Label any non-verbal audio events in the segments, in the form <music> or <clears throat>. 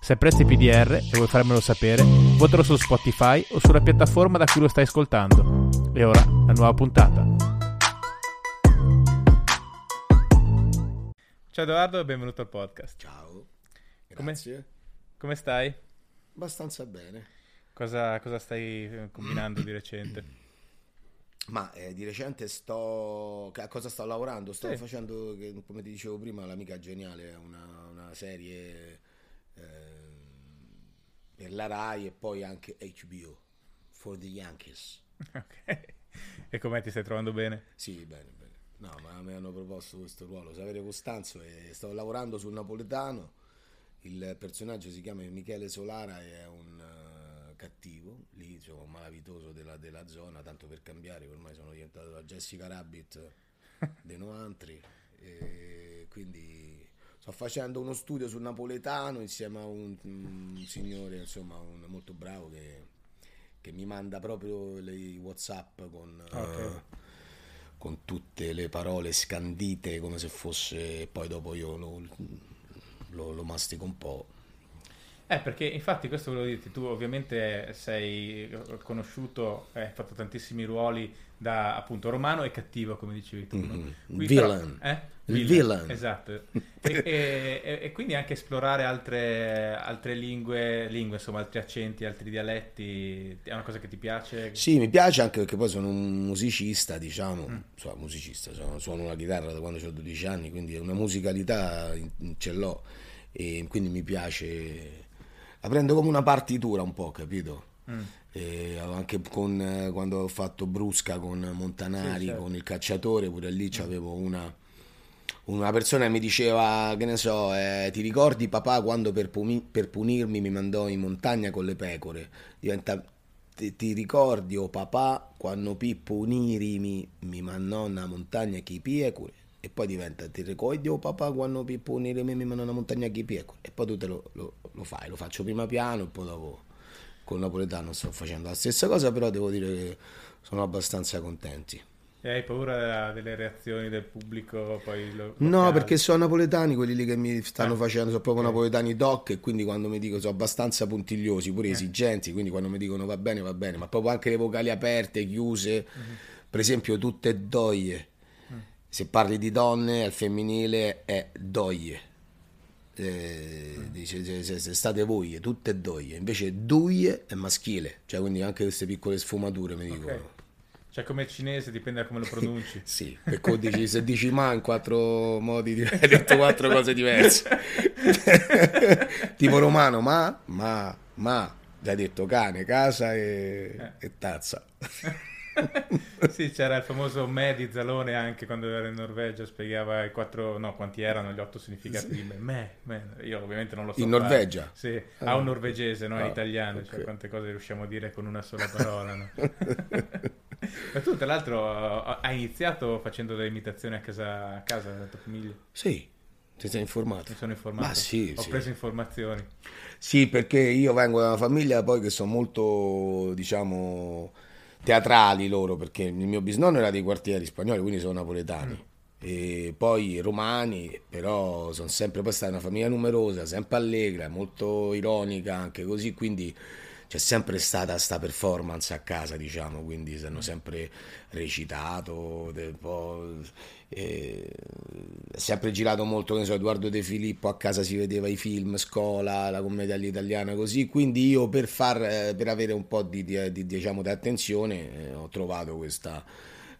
Se apprezzi PDR e vuoi farmelo sapere, votalo su Spotify o sulla piattaforma da cui lo stai ascoltando. E ora la nuova puntata. Ciao Edoardo e benvenuto al podcast. Ciao, Come- grazie. Come stai? Abbastanza bene. Cosa, cosa stai eh, combinando di recente? <clears throat> Ma eh, di recente sto... A cosa sto lavorando? Sto Sì. facendo, come ti dicevo prima, L'Amica Geniale, una, una serie ehm, per la Rai e poi anche HBO, For the Yankees. ok. E com'è ti stai trovando bene? Sì, bene, bene. No, ma mi hanno proposto questo ruolo, Saverio Costanzo, e sto lavorando sul napoletano. Il personaggio si chiama Michele Solara e è un eh, cattivo, lì insomma, un malavitoso della, della zona, tanto per cambiare, ormai sono diventato la Jessica Rabbit <laughs> dei Noantri. E quindi sto facendo uno studio sul napoletano insieme a un, un signore insomma un, molto bravo che, che mi manda proprio le i whatsapp con, Ok. eh, con tutte le parole scandite come se fosse poi dopo io lo, lo- lo mastico un po' Eh, perché infatti questo volevo dirti, tu ovviamente sei conosciuto, hai fatto tantissimi ruoli da appunto romano e cattivo, come dicevi tu. no? Mhm. Qui Villain. però- eh? Il villain. Esatto. E, e- e- quindi anche esplorare altre, altre lingue, lingue, insomma, altri accenti, altri dialetti, è una cosa che ti piace? Sì, mi piace anche perché poi sono un musicista, diciamo, Mm. Insomma, musicista, sono- suono la chitarra da quando ho 12 anni, quindi una musicalità ce l'ho e quindi mi piace, la prendo come una partitura un po', capito? Mm. E anche con, eh, quando ho fatto Brusca con Montanari, Sì, certo. con il cacciatore, pure lì c'avevo una, una persona mi diceva, che ne so, eh, ti ricordi papà quando per, pumi- per punirmi mi mandò in montagna con le pecore? Diventa, ti, ti ricordi o papà quando per punirmi mi mandò una montagna con le pecore? E poi diventa, ti ricordi o papà quando per punirmi mi mandò una montagna con le pecore? E poi tu te lo, lo- lo fai, lo faccio prima piano e poi dopo col napoletano sto facendo la stessa cosa, però devo dire che sono abbastanza contenti. E hai paura delle reazioni del pubblico? Poi lo- No, perché sono napoletani quelli lì che mi stanno Eh, facendo, sono proprio ok. napoletani doc e quindi quando mi dicono sono abbastanza puntigliosi, Eh. pure esigenti, quindi quando mi dicono va bene, va bene, ma proprio anche le vocali aperte, chiuse, Mhm. per esempio tutte doie. Mm. Se parli di donne al femminile è doie. Eh, Mm. dice se, se- se state voi, tutte doie, invece duie è maschile, cioè quindi anche queste piccole sfumature mi dicono. Cioè come il cinese, dipende da come lo <laughs> pronunci. Sì, per cui dici, se dici ma in quattro modi diversi, hai detto quattro cose diverse. <laughs> tipo romano, ma, ma, ma, hai detto cane, casa e, e tazza. <laughs> <laughs> sì, c'era il famoso me di Zalone anche quando era in Norvegia, spiegava i quattro, no, quanti erano gli otto significati di me. me, me. Io ovviamente non lo so. In fare. Norvegia? Sì, Ah. a un norvegese, in Ah, italiano, cioè ok. quante cose riusciamo a dire con una sola parola, no? <laughs> Ma tu, tra l'altro, hai iniziato facendo delle imitazioni a casa, a casa della tua famiglia? Sì, ti sei informato? Mi sono informato. Ma sì, Ho sì. preso informazioni. Sì, perché io vengo da una famiglia poi che sono molto, diciamo, teatrali loro, perché il mio bisnonno era dei quartieri spagnoli, quindi sono napoletani. E poi romani, però sono sempre poi stata una famiglia numerosa, sempre allegra, molto ironica anche così, quindi c'è sempre stata sta performance a casa, diciamo, quindi si hanno sempre recitato, eh, è sempre girato molto, che ne so, Edoardo De Filippo a casa si vedeva i film, scuola, la commedia all'italiana, così, quindi io per, far, eh, per avere un po' di, di- di, diciamo, di attenzione eh, ho trovato questa,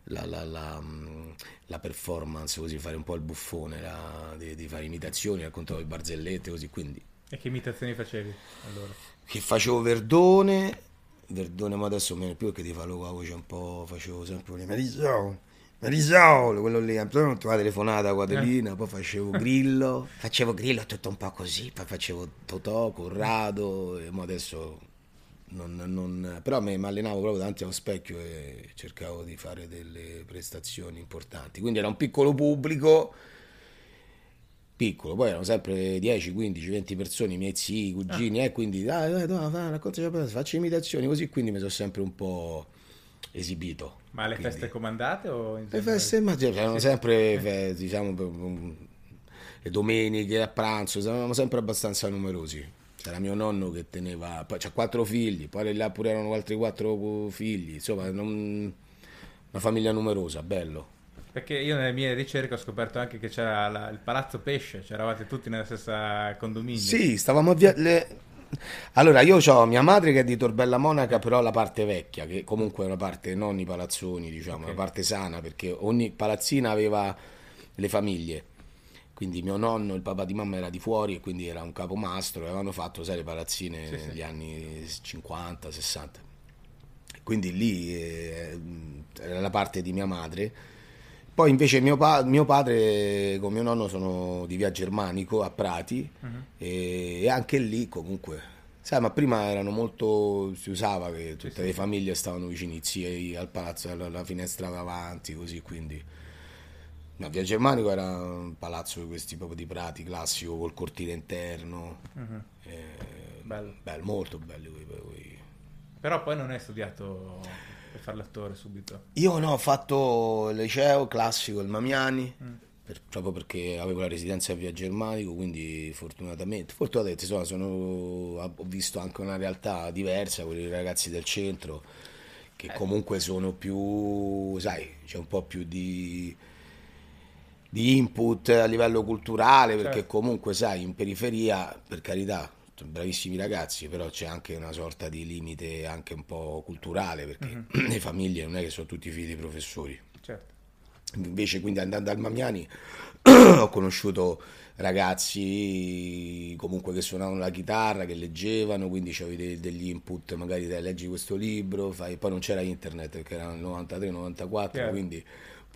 la, la- la, mh, la performance, così fare un po' il buffone, di, di fare imitazioni, raccontavo le barzellette, così, quindi E che imitazioni facevi allora? Che facevo Verdone, Verdone ma adesso non me ne più perché ti fa la voce un po', facevo sempre le Marisol, Marisol, quello lì, poi la telefonata a Quaterina, poi facevo Grillo, <laughs> facevo Grillo tutto un po' così, poi facevo Totò, Corrado, e adesso non, non, però mi allenavo proprio davanti allo specchio e cercavo di fare delle prestazioni importanti. Quindi era un piccolo pubblico, piccolo, poi erano sempre 10, 15, 20 persone, i miei zii, i cugini, ah. e quindi dai, dai, dai, dai raccontaci, faccio imitazioni, così quindi mi sono sempre un po' esibito. Ma le quindi, feste comandate o in Le feste, ma erano sempre, <laughs> diciamo, le domeniche a pranzo, eravamo sempre abbastanza numerosi. C'era mio nonno che teneva, poi c'ha quattro figli, poi là pure erano altri quattro figli, insomma, non, una famiglia numerosa, bello. Perché io nelle mie ricerche ho scoperto anche che c'era la, il Palazzo Pesce, c'eravate tutti nella stessa condominio. Sì, stavamo a via... Le... Allora, io ho mia madre che è di Torbella Monaca, però la parte vecchia, che comunque è una parte, non i palazzoni, diciamo, okay. la parte sana, perché ogni palazzina aveva le famiglie quindi mio nonno, il papà di mamma era di fuori e quindi era un capomastro, avevano fatto sai, le palazzine sì, negli sì. anni 50, 60. Quindi lì eh, era la parte di mia madre. Poi invece mio, pa- mio, padre con mio nonno sono di via Germanico a Prati uh-huh. e, anche lì comunque, sai, ma prima erano molto, si usava che tutte sì, le famiglie stavano vicini, zii al palazzo, alla, alla finestra davanti, così quindi No, Via Germanico era un palazzo di questi proprio di prati classico col cortile interno. Uh-huh. Eh, bello. bello. molto bello. Però poi non hai studiato per fare l'attore subito? Io no, ho fatto il liceo classico, il Mamiani, mm. per, proprio perché avevo la residenza a Via Germanico, quindi fortunatamente, fortunatamente insomma, sono, ho visto anche una realtà diversa, quelli ragazzi del centro, che eh. comunque sono più, sai, c'è un po' più di di input a livello culturale, perché certo. comunque sai, in periferia, per carità, bravissimi ragazzi, però c'è anche una sorta di limite anche un po' culturale, perché uh-huh. <clears throat> le famiglie non è che sono tutti figli di professori. Certo. Invece quindi andando al Mamiani <clears throat> ho conosciuto ragazzi comunque che suonavano la chitarra, che leggevano, quindi c'avevi degli input, magari dai, leggi questo libro, fai... poi non c'era internet perché era nel 93-94, certo. quindi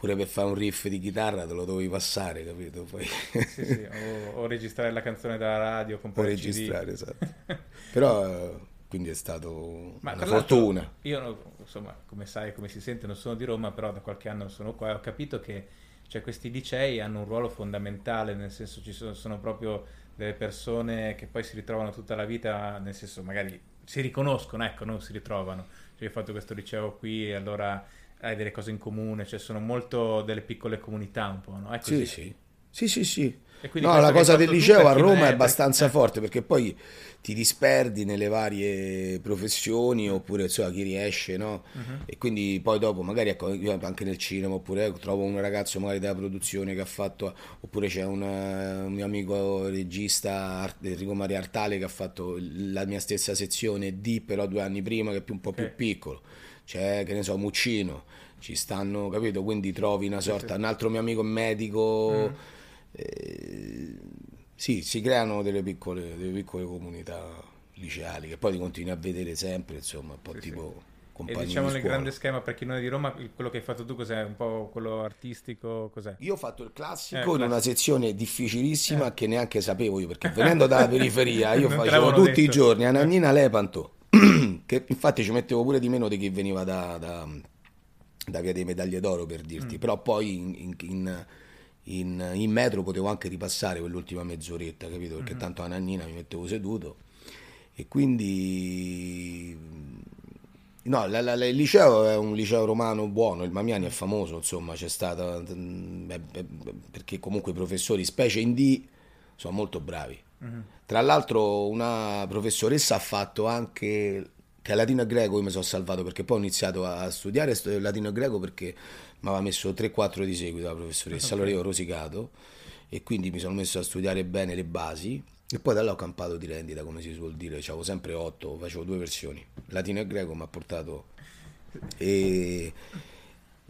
pure per fare un riff di chitarra te lo dovevi passare, capito? Poi... Sì, sì, o, o, registrare la canzone dalla radio, o registrare, esatto. <laughs> Però quindi è stato Ma una fortuna. Io, insomma, come sai, come si sente, non sono di Roma, però da qualche anno sono qua e ho capito che cioè, questi licei hanno un ruolo fondamentale, nel senso ci sono, sono proprio delle persone che poi si ritrovano tutta la vita, nel senso magari si riconoscono, ecco, non si ritrovano. Cioè, io ho fatto questo liceo qui e allora hai delle cose in comune, cioè sono molto delle piccole comunità un po', no? È così. Sì, sì. Sì, sì, sì. No, la cosa del liceo a Roma è abbastanza perché... forte perché poi ti disperdi nelle varie professioni oppure insomma chi riesce, no? Uh-huh. E quindi poi dopo magari ecco, anche nel cinema oppure trovo un ragazzo magari della produzione che ha fatto oppure c'è una, un mio amico regista Enrico Maria Artale che ha fatto la mia stessa sezione D però due anni prima che è più, un po' okay. più piccolo c'è che ne so Muccino ci stanno capito quindi trovi una sorta un altro mio amico medico mm. eh, sì si creano delle piccole, delle piccole comunità liceali che poi ti continui a vedere sempre insomma un po' sì, tipo sì. E diciamo nel grande schema per chi non è di Roma, quello che hai fatto tu cos'è? Un po' quello artistico? Cos'è? Io ho fatto il classico eh, in classico. una sezione difficilissima eh. che neanche sapevo io, perché venendo dalla periferia <laughs> io facevo tutti detto. i giorni a Nannina Lepanto che infatti ci mettevo pure di meno di chi veniva da, da, da via dei medaglie d'oro per dirti, mm. però poi in, in, in, in, metro potevo anche ripassare quell'ultima mezz'oretta, capito? Perché mm-hmm. tanto a Nannina mi mettevo seduto e quindi no, la, la, il liceo è un liceo romano buono, il Mamiani è famoso, insomma, c'è stata beh, beh, perché comunque i professori, specie in D, sono molto bravi. Mm-hmm. Tra l'altro una professoressa ha fatto anche che è latino e greco io mi sono salvato perché poi ho iniziato a studiare latino e greco perché mi aveva messo 3-4 di seguito la professoressa, allora io ho rosicato e quindi mi sono messo a studiare bene le basi e poi da là ho campato di rendita come si suol dire, avevo sempre 8, facevo due versioni, latino e greco mi ha portato... E,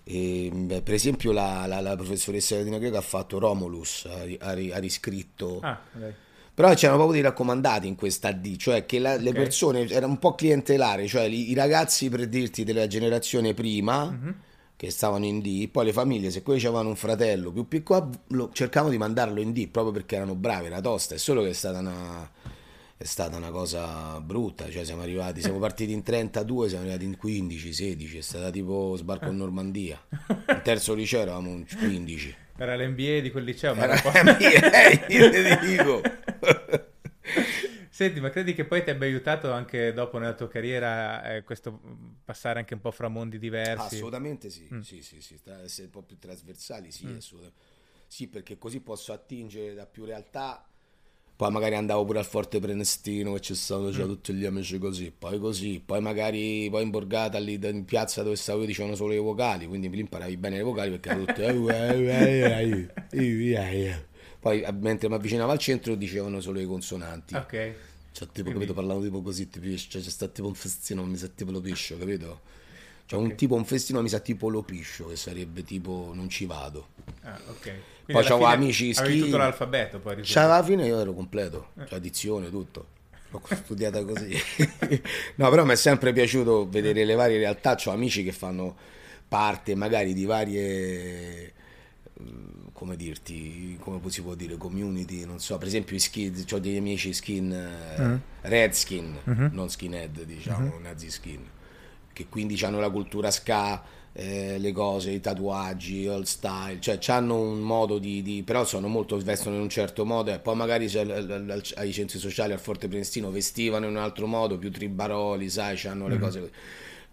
e, beh, per esempio la, la, la professoressa latino e greco ha fatto Romulus, ha, ha, ha riscritto... Ah, okay però c'erano proprio dei raccomandati in questa D, cioè che la, okay. le persone erano un po' clientelari, cioè i, i ragazzi per dirti della generazione prima mm-hmm. che stavano in D, poi le famiglie se quelli avevano un fratello più piccolo cercavano di mandarlo in D proprio perché erano bravi, era tosta, è solo che è stata una è stata una cosa brutta, cioè siamo arrivati, siamo <laughs> partiti in 32, siamo arrivati in 15, 16, è stata tipo sbarco in Normandia. <laughs> In terzo liceo eravamo in 15. Era l'NBA di quel liceo, ma Era era po'- eh, io te dico. Senti, ma credi che poi ti abbia aiutato anche dopo nella tua carriera eh, questo passare anche un po' fra mondi diversi? Assolutamente sì, Mm. sì, sì, sì, tra- essere un po' più trasversali, sì, assolutamente. Sì, perché così posso attingere da più realtà. Poi magari andavo pure al Forte Prenestino che c'è stato, Mm. c'erano tutti gli amici così, poi così, poi magari poi in borgata lì in piazza dove stavo io dicevano solo le vocali, quindi lì imparavi bene le vocali perché erano tutte poi eh, mentre mi avvicinavo al centro dicevano solo le consonanti. Ok. Cioè, tipo, Quindi- capito, parlavo tipo così, tipo, cioè, c'è sta tipo un festino, mi sa tipo lo piscio, capito? Cioè, un tipo, un festino mi sa tipo lo piscio, che sarebbe tipo non ci vado. Ah, ok. Quindi Poi c'avevo amici Avevi schi- tutto l'alfabeto poi risulta. Cioè, alla fine io ero completo, cioè, addizione, tutto. L'ho studiata così. <laughs> no, però mi è sempre piaciuto vedere le varie realtà. Ho amici che fanno parte magari di varie eh, come dirti, come si può dire, community, non so, per esempio i skin, ho degli amici skin, eh, red skin, non skinhead, diciamo, nazi skin, che quindi hanno la cultura ska, eh, le cose, i tatuaggi, all style, cioè hanno un modo di, di- però sono molto, vestono in un certo modo e poi magari ai centri sociali al Forte Prenestino vestivano in un altro modo, più tribaroli, sai, hanno le cose così.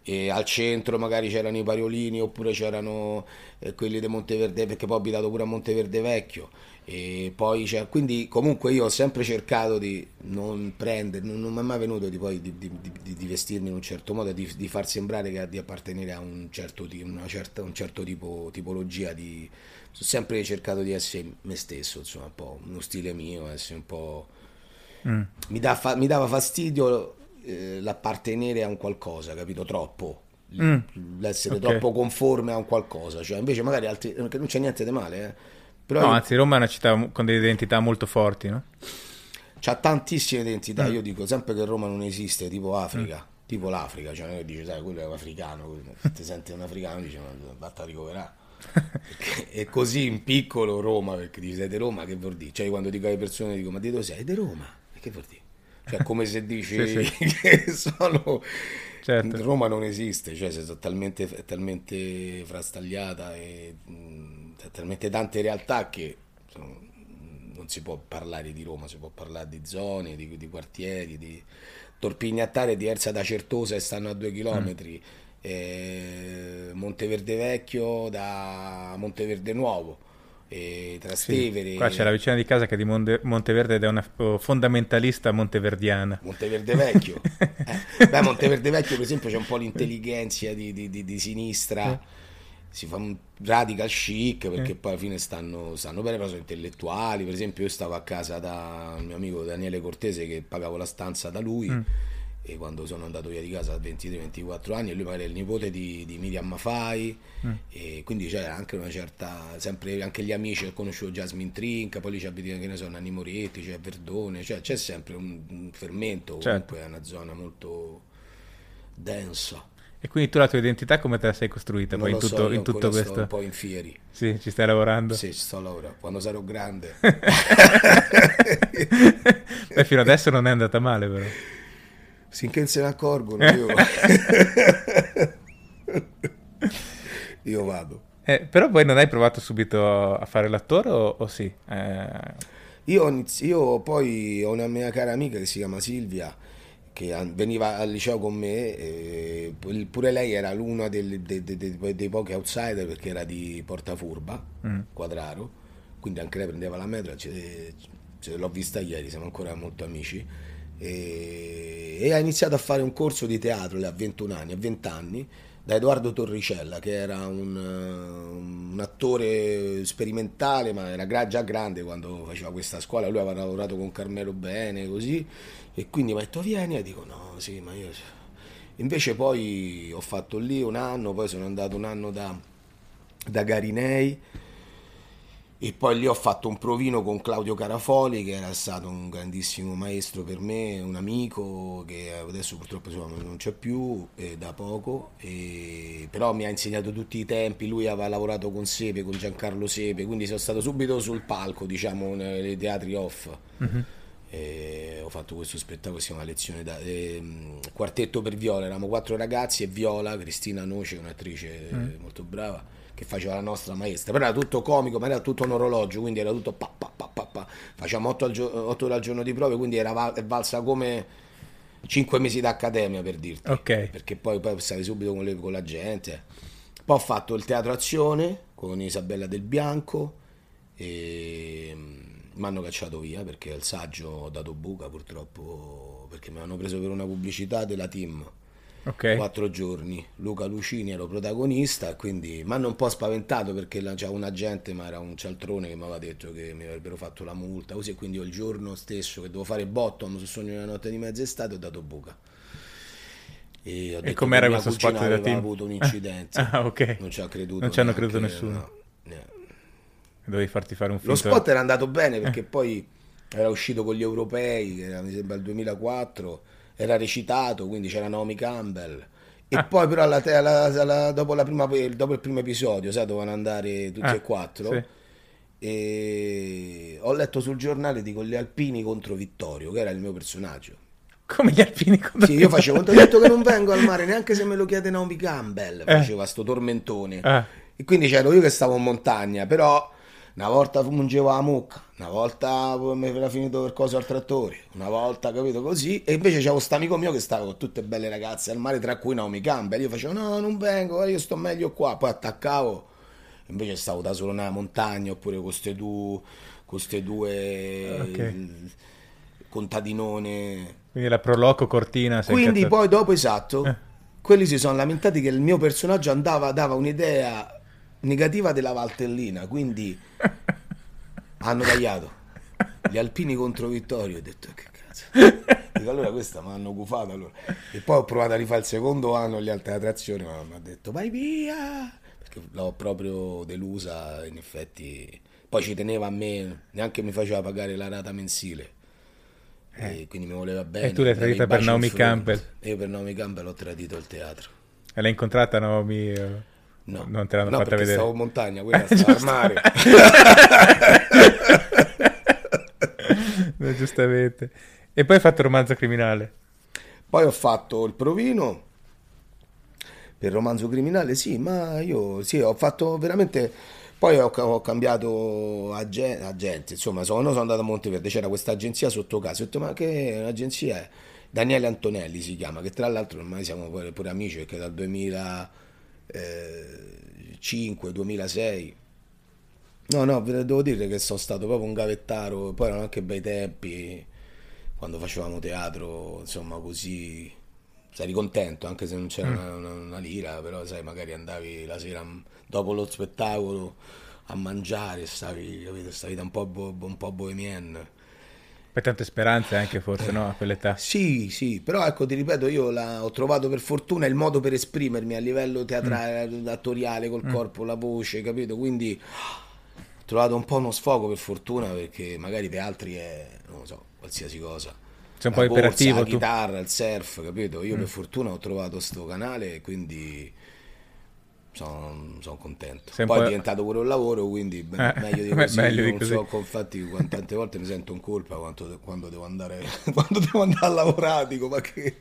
E al centro magari c'erano i pariolini oppure c'erano eh, quelli di Monteverde perché poi ho abitato pure a Monteverde Vecchio e poi c'è quindi comunque io ho sempre cercato di non prendere non, non mi è mai venuto di, poi di, di- di- vestirmi in un certo modo di, far sembrare che di appartenere a un certo, una certa, un certo tipo tipologia di ho sempre cercato di essere me stesso insomma un po' uno stile mio essere un po' Mm. mi, dà fa- mi dava fastidio eh, l'appartenere a un qualcosa, capito? Troppo. Mm. L'essere Ok. troppo conforme a un qualcosa. Cioè, invece magari altri... non c'è niente di male, eh. Però No, io- anzi, Roma è una città con delle identità molto forti, no? c'ha tantissime identità. Mm. Io dico sempre che Roma non esiste, tipo Africa. Tipo l'Africa, cioè non è che dici, sai, quello è un africano, quello- ti <laughs> senti un africano, dici, ma vatta a ricoverare. È così in piccolo Roma, perché dici, sei di Roma, che vuol dire? Cioè, quando dico alle persone, dico, ma di dove sei? Di Roma. E che vuol dire? Cioè, come se dici Sì, sì. <laughs> che sono... Certo. Roma non esiste, cioè è talmente, è talmente frastagliata e mh, talmente tante realtà che insomma, non si può parlare di Roma, si può parlare di zone, di, di quartieri, di Torpignattare è diversa da Certosa e stanno a due chilometri, eh, Monteverde Vecchio da Monteverde Nuovo, e Sì. Trastevere. Qua c'è la vicina di casa che è di Monte- Monteverde ed è una oh, fondamentalista monteverdiana. Monteverde Vecchio. <laughs> Eh, Beh, Monteverde Vecchio, per esempio, c'è un po' l'intelligenza di, di- di- di sinistra. Si fa un radical chic perché poi alla fine stanno, stanno bene, però sono intellettuali. Per esempio, io stavo a casa da mio amico Daniele Cortese che pagavo la stanza da lui. E quando sono andato via di casa a 23-24 anni, e lui magari è il nipote di, di Miriam Mafai, e quindi c'è anche una certa, sempre anche gli amici, ho conosciuto Jasmine Trinca, poi lì c'è che ne so, Nanni Moretti, c'è Verdone, cioè c'è sempre un, un fermento, Certo. comunque è una zona molto densa. E quindi tu la tua identità come te la sei costruita Non poi in so, tutto, io in tutto ancora sto questo? un po' in fieri. Sì, ci stai lavorando. Sì, ci sto lavorando. Quando sarò grande. <laughs> Beh, fino adesso non è andata male però. Finché se ne accorgono io... <laughs> io vado. Eh, però poi non hai provato subito a fare l'attore o, o sì? Eh, Io, io poi ho una mia cara amica che si chiama Silvia che veniva al liceo con me pur- pure lei era l'una del- de- de- de- dei pochi outsider perché era di Portafurba, Quadraro, quindi anche lei prendeva la metro, l'ho vista ieri, siamo ancora molto amici e, e ha iniziato a fare un corso di teatro a 21 anni, a 20 anni da Edoardo Torricella che era un, un attore sperimentale ma era già grande quando faceva questa scuola. Lui aveva lavorato con Carmelo Bene così. E quindi mi ha detto vieni. E dico no sì ma io invece poi ho fatto lì un anno poi sono andato un anno da, da Garinei e poi lì ho fatto un provino con Claudio Carafoli, che era stato un grandissimo maestro per me, un amico che adesso purtroppo insomma, non c'è più eh, da poco, e- però mi ha insegnato tutti i tempi, lui aveva lavorato con Sepe, con Giancarlo Sepe, quindi sono stato subito sul palco, diciamo, nei teatri off. E ho fatto questo spettacolo che si chiama Lezione da ehm, Quartetto per Viola, eravamo quattro ragazzi e Viola, Cristina Noce, un'attrice Mm. molto brava, che faceva la nostra maestra, però era tutto comico, ma era tutto un orologio, quindi era tutto pa pa pa pa pa. Facciamo otto, al gio- otto ore al giorno di prove, quindi era val- è valsa come cinque mesi d'accademia per dirti Ok. perché poi, poi stavi subito con, le- con la gente. Poi ho fatto il teatro azione con Isabella Del Bianco e mi hanno cacciato via perché al saggio ho dato buca purtroppo perché mi hanno preso per una pubblicità della team. Ok. Quattro giorni, Luca Lucini ero protagonista, quindi mi hanno un po' spaventato perché c'era un agente, ma era un cialtrone che mi aveva detto che mi avrebbero fatto la multa, così e quindi io il giorno stesso che dovevo fare bottom su Sogno della notte di mezza estate ho dato buca. E, ho detto com'era questo spot della aveva team? avuto <laughs> un incidente. Ah, ok. Non ci ha creduto. Non ci hanno creduto nessuno. no. Dovevi farti fare un Lo finto... spot era andato bene Eh. perché poi era uscito con gli europei, che era, mi sembra il 2004, era recitato, quindi c'era Naomi Campbell. E Ah. poi però alla alla- alla- dopo, la prima- dopo il primo episodio, sai, dovevano andare tutti Ah, e quattro. sì. E ho letto sul giornale di gli alpini contro Vittorio, che era il mio personaggio. Come gli alpini contro Sì, io facevo, ho detto che non vengo al mare neanche se me lo chiede Naomi Campbell, Eh. faceva sto tormentone. Ah. E quindi c'ero io che stavo in montagna, però una volta mungevo la mucca, una volta mi era finito per cosa al trattore, una volta capito così, e invece c'avevo sto amico mio che stava con tutte belle ragazze al mare, tra cui Naomi Campbell, io facevo no, non vengo, io sto meglio qua, poi attaccavo, invece stavo da solo nella montagna, oppure con queste due, queste due Ok. eh, contadinone. Quindi la Proloco Cortina. Quindi poi dopo, esatto, Eh. quelli si sono lamentati che il mio personaggio andava, dava un'idea negativa della Valtellina, quindi <laughs> hanno tagliato gli alpini contro Vittorio. Ho detto che cazzo. Dico, allora questa mi hanno gufato allora. E poi ho provato a rifare il secondo anno gli altre attrazioni, ma mi ha detto vai via, perché l'ho proprio delusa, in effetti. Poi ci teneva a me, neanche mi faceva pagare la rata mensile. E quindi mi voleva bene. Eh. E tu l'hai tradita per Naomi. Campbell. Io per Naomi Campbell ho tradito il teatro. E l'hai incontrata Naomi? No, Non te l'hanno no, fatta perché vedere. stavo in montagna, quella <laughs> stava al mare. <laughs> No, giustamente. E poi hai fatto romanzo criminale. Poi ho fatto il provino per romanzo criminale, sì, ma io sì, ho fatto veramente. Poi ho, ho cambiato agen- agente, insomma, sono, sono andato a Monteverde, c'era questa agenzia sotto casa, ho detto ma che agenzia è? Daniele Antonelli si chiama, che tra l'altro ormai siamo pure, pure amici perché dal 2005-2006 No, no, ve- devo dire che sono stato proprio un gavettaro, poi erano anche bei tempi, quando facevamo teatro, insomma così, eri contento anche se non c'era una, una- una lira, però sai, magari andavi la sera mm, dopo lo spettacolo a mangiare, stavi, capito, stavi da un po', bo- un po' bohemian. Poi tante speranze anche forse, no? A quell'età. Sì, sì, però ecco, ti ripeto, io la- ho trovato per fortuna il modo per esprimermi a livello teatrale, attoriale, col corpo, la voce, capito? Quindi ho trovato un po' uno sfogo per fortuna perché magari per altri è, non lo so, qualsiasi cosa. Sei un La po' borsa, iperattivo la tu. chitarra, il surf, capito? Io per fortuna ho trovato sto canale quindi sono, sono contento. Poi po'- è diventato pure un lavoro, quindi Eh, meglio di <laughs> così. meglio di non così. so, infatti tante volte mi sento in colpa quando, quando devo andare <laughs> quando devo andare a lavorare, dico ma che...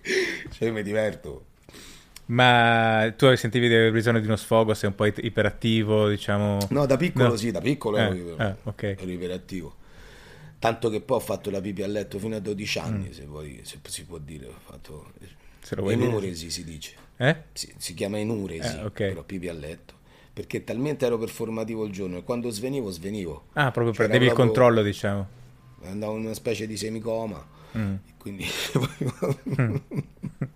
Cioè io mi diverto. Ma tu sentivi di aver bisogno di uno sfogo, sei un po' iperattivo, diciamo... No, da piccolo No. sì, da piccolo Eh, ero, eh, ok. ero iperattivo. Tanto che poi ho fatto la pipì a letto fino a 12 Mm. anni, se, vuoi, se si può dire. Ho fatto... Se lo vuoi dire. Si dice. Eh? Si, si chiama enuresi, Eh, ok. però pipì a letto. Perché talmente ero performativo il giorno e quando svenivo, svenivo. Ah, proprio C'era perdevi il proprio- controllo, diciamo. Andavo in una specie di semicoma. Mm. Quindi... <laughs>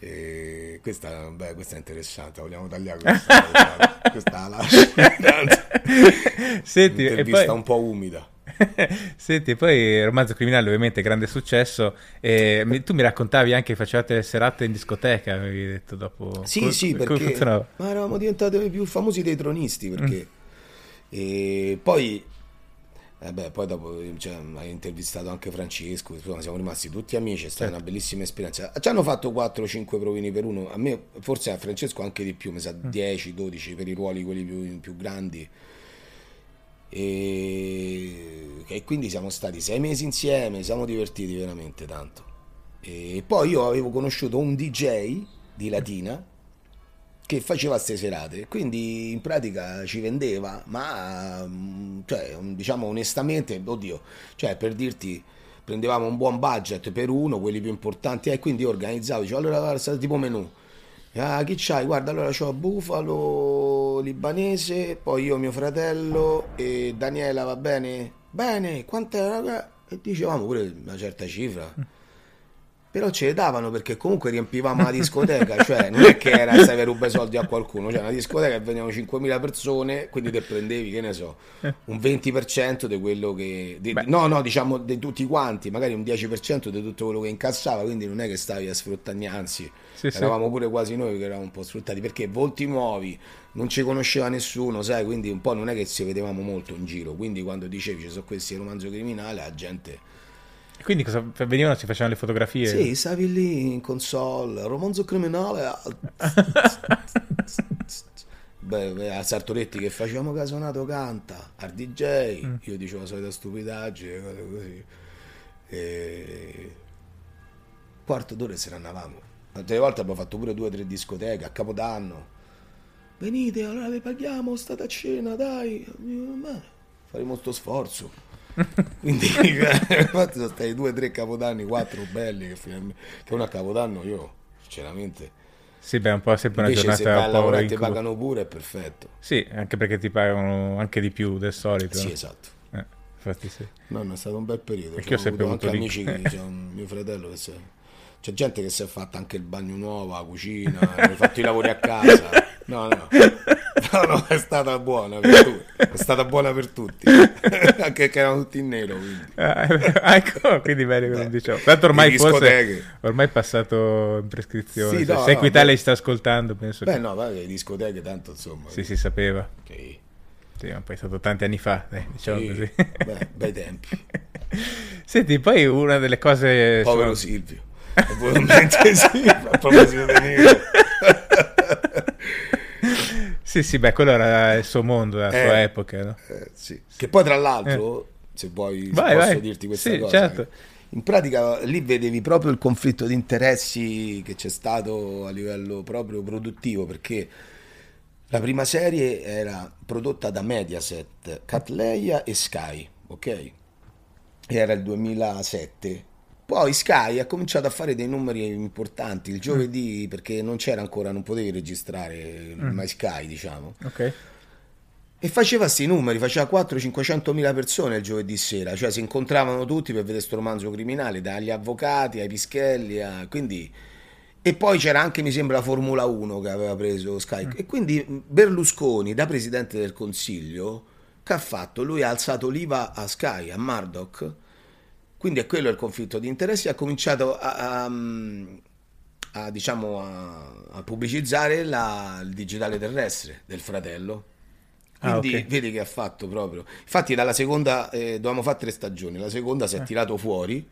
E questa, beh, questa è interessante, vogliamo tagliare questa, <laughs> questa la <laughs> Senti, intervista poi... un po' umida. <laughs> Senti, poi romanzo criminale ovviamente grande successo. E tu mi raccontavi anche che facevate le serate in discoteca, avevi detto dopo. Sì, Come- sì, come perché funzionava? ma eravamo diventati i più famosi dei tronisti perché e poi vabbè, poi dopo cioè, hai intervistato anche Francesco, insomma, siamo rimasti tutti amici, è stata Certo. una bellissima esperienza. Ci hanno fatto 4-5 provini per uno, a me forse a Francesco anche di più, mi sa Mm. 10-12 per i ruoli quelli più, più grandi. E, e quindi siamo stati sei mesi insieme, siamo divertiti veramente tanto. E poi io avevo conosciuto un DJ di Latina che faceva queste serate, quindi in pratica ci vendeva, ma mm, cioè, diciamo onestamente, oddio, cioè per dirti prendevamo un buon budget per uno, quelli più importanti, e quindi organizzavo, dicevo, allora sarà tipo menù. Ah, chi c'hai? Guarda, allora c'ho Bufalo libanese, poi io, mio fratello e Daniela, va bene? Bene, quant'è? E dicevamo pure una certa cifra. Però ce le davano perché comunque riempivamo la discoteca, <laughs> cioè non è che era stai per rubare soldi a qualcuno, cioè una discoteca e venivano 5.000 persone, quindi te prendevi, che ne so, un 20% di quello che... Di, no, no, diciamo di tutti quanti, magari un 10% di tutto quello che incassava, quindi non è che stavi a sfruttare, anzi, sì, eravamo sì. pure quasi noi che eravamo un po' sfruttati, perché volti nuovi, non ci conosceva nessuno, sai, quindi un po' non è che ci vedevamo molto in giro, quindi quando dicevi ci sono questi romanzo criminale, la gente quindi cosa venivano? Si facevano le fotografie? Sì, stavi lì in console, romanzo criminale. <laughs> Beh, a Sartoretti che facevamo casonato canta, al DJ, mm. io dicevo la solita stupidaggine, cose così. E... Quarto d'ora se ne andavamo. Altre volte abbiamo fatto pure due o tre discoteche a Capodanno. Venite, allora vi paghiamo, state a cena, dai. Faremo sto sforzo. <laughs> Quindi <laughs> infatti sono stati due, tre capodanni, quattro belli che, che uno a capodanno io sinceramente sì, beh, un po' sempre una giornata se lavorare ti pagano pure è perfetto. Sì, anche perché ti pagano anche di più del solito. Sì, esatto. Eh, infatti sì. No, no, è stato un bel periodo. Perché ho sempre avuto anche amici, che, c'è un mio fratello che si è... C'è gente che si è fatta anche il bagno nuovo, la cucina, <laughs> ha fatto i lavori a casa. No, no. <laughs> No, no, è stata buona per tutti. È stata buona per tutti. <laughs> Anche che erano tutti in nero. Quindi. Ah, ecco, quindi bene come diciamo. Tanto ormai forse ormai è passato in prescrizione. Sì, no, se no, Equitalia sta ascoltando, penso Beh, che... no, vabbè, le discoteche tanto insomma. Sì, si sapeva. Ok. Sì, ma poi è stato tanti anni fa, dai, diciamo sì, così. Beh, bei tempi. <laughs> Senti, poi una delle cose... Povero sono... Silvio. Probabilmente sì, a proposito di nero. Sì, sì, beh, quello era il suo mondo, la eh, sua epoca. No? Eh, sì. Che poi, tra l'altro, eh. se vuoi, vai, posso vai. dirti questa sì, cosa. Certo. In pratica lì vedevi proprio il conflitto di interessi che c'è stato a livello proprio produttivo, perché la prima serie era prodotta da Mediaset, Catleia e Sky, ok? Era il 2007 poi Sky ha cominciato a fare dei numeri importanti il giovedì mm. perché non c'era ancora, non potevi registrare mm. mai Sky, diciamo. Ok. E faceva questi numeri, faceva 400-500 mila persone il giovedì sera, cioè si incontravano tutti per vedere questo romanzo criminale, dagli avvocati ai pischelli, a... quindi... E poi c'era anche, mi sembra, la Formula 1 che aveva preso Sky. Mm. E quindi Berlusconi, da Presidente del Consiglio, che ha fatto? Lui ha alzato l'IVA a Sky, a Murdoch, quindi è quello il conflitto di interessi, ha cominciato a, a, a, diciamo, a pubblicizzare la, il digitale terrestre del fratello. Ah, Quindi ah, okay. vedi che ha fatto proprio. Infatti dalla seconda, eh, dovevamo fare tre stagioni, la seconda si è eh. tirato fuori,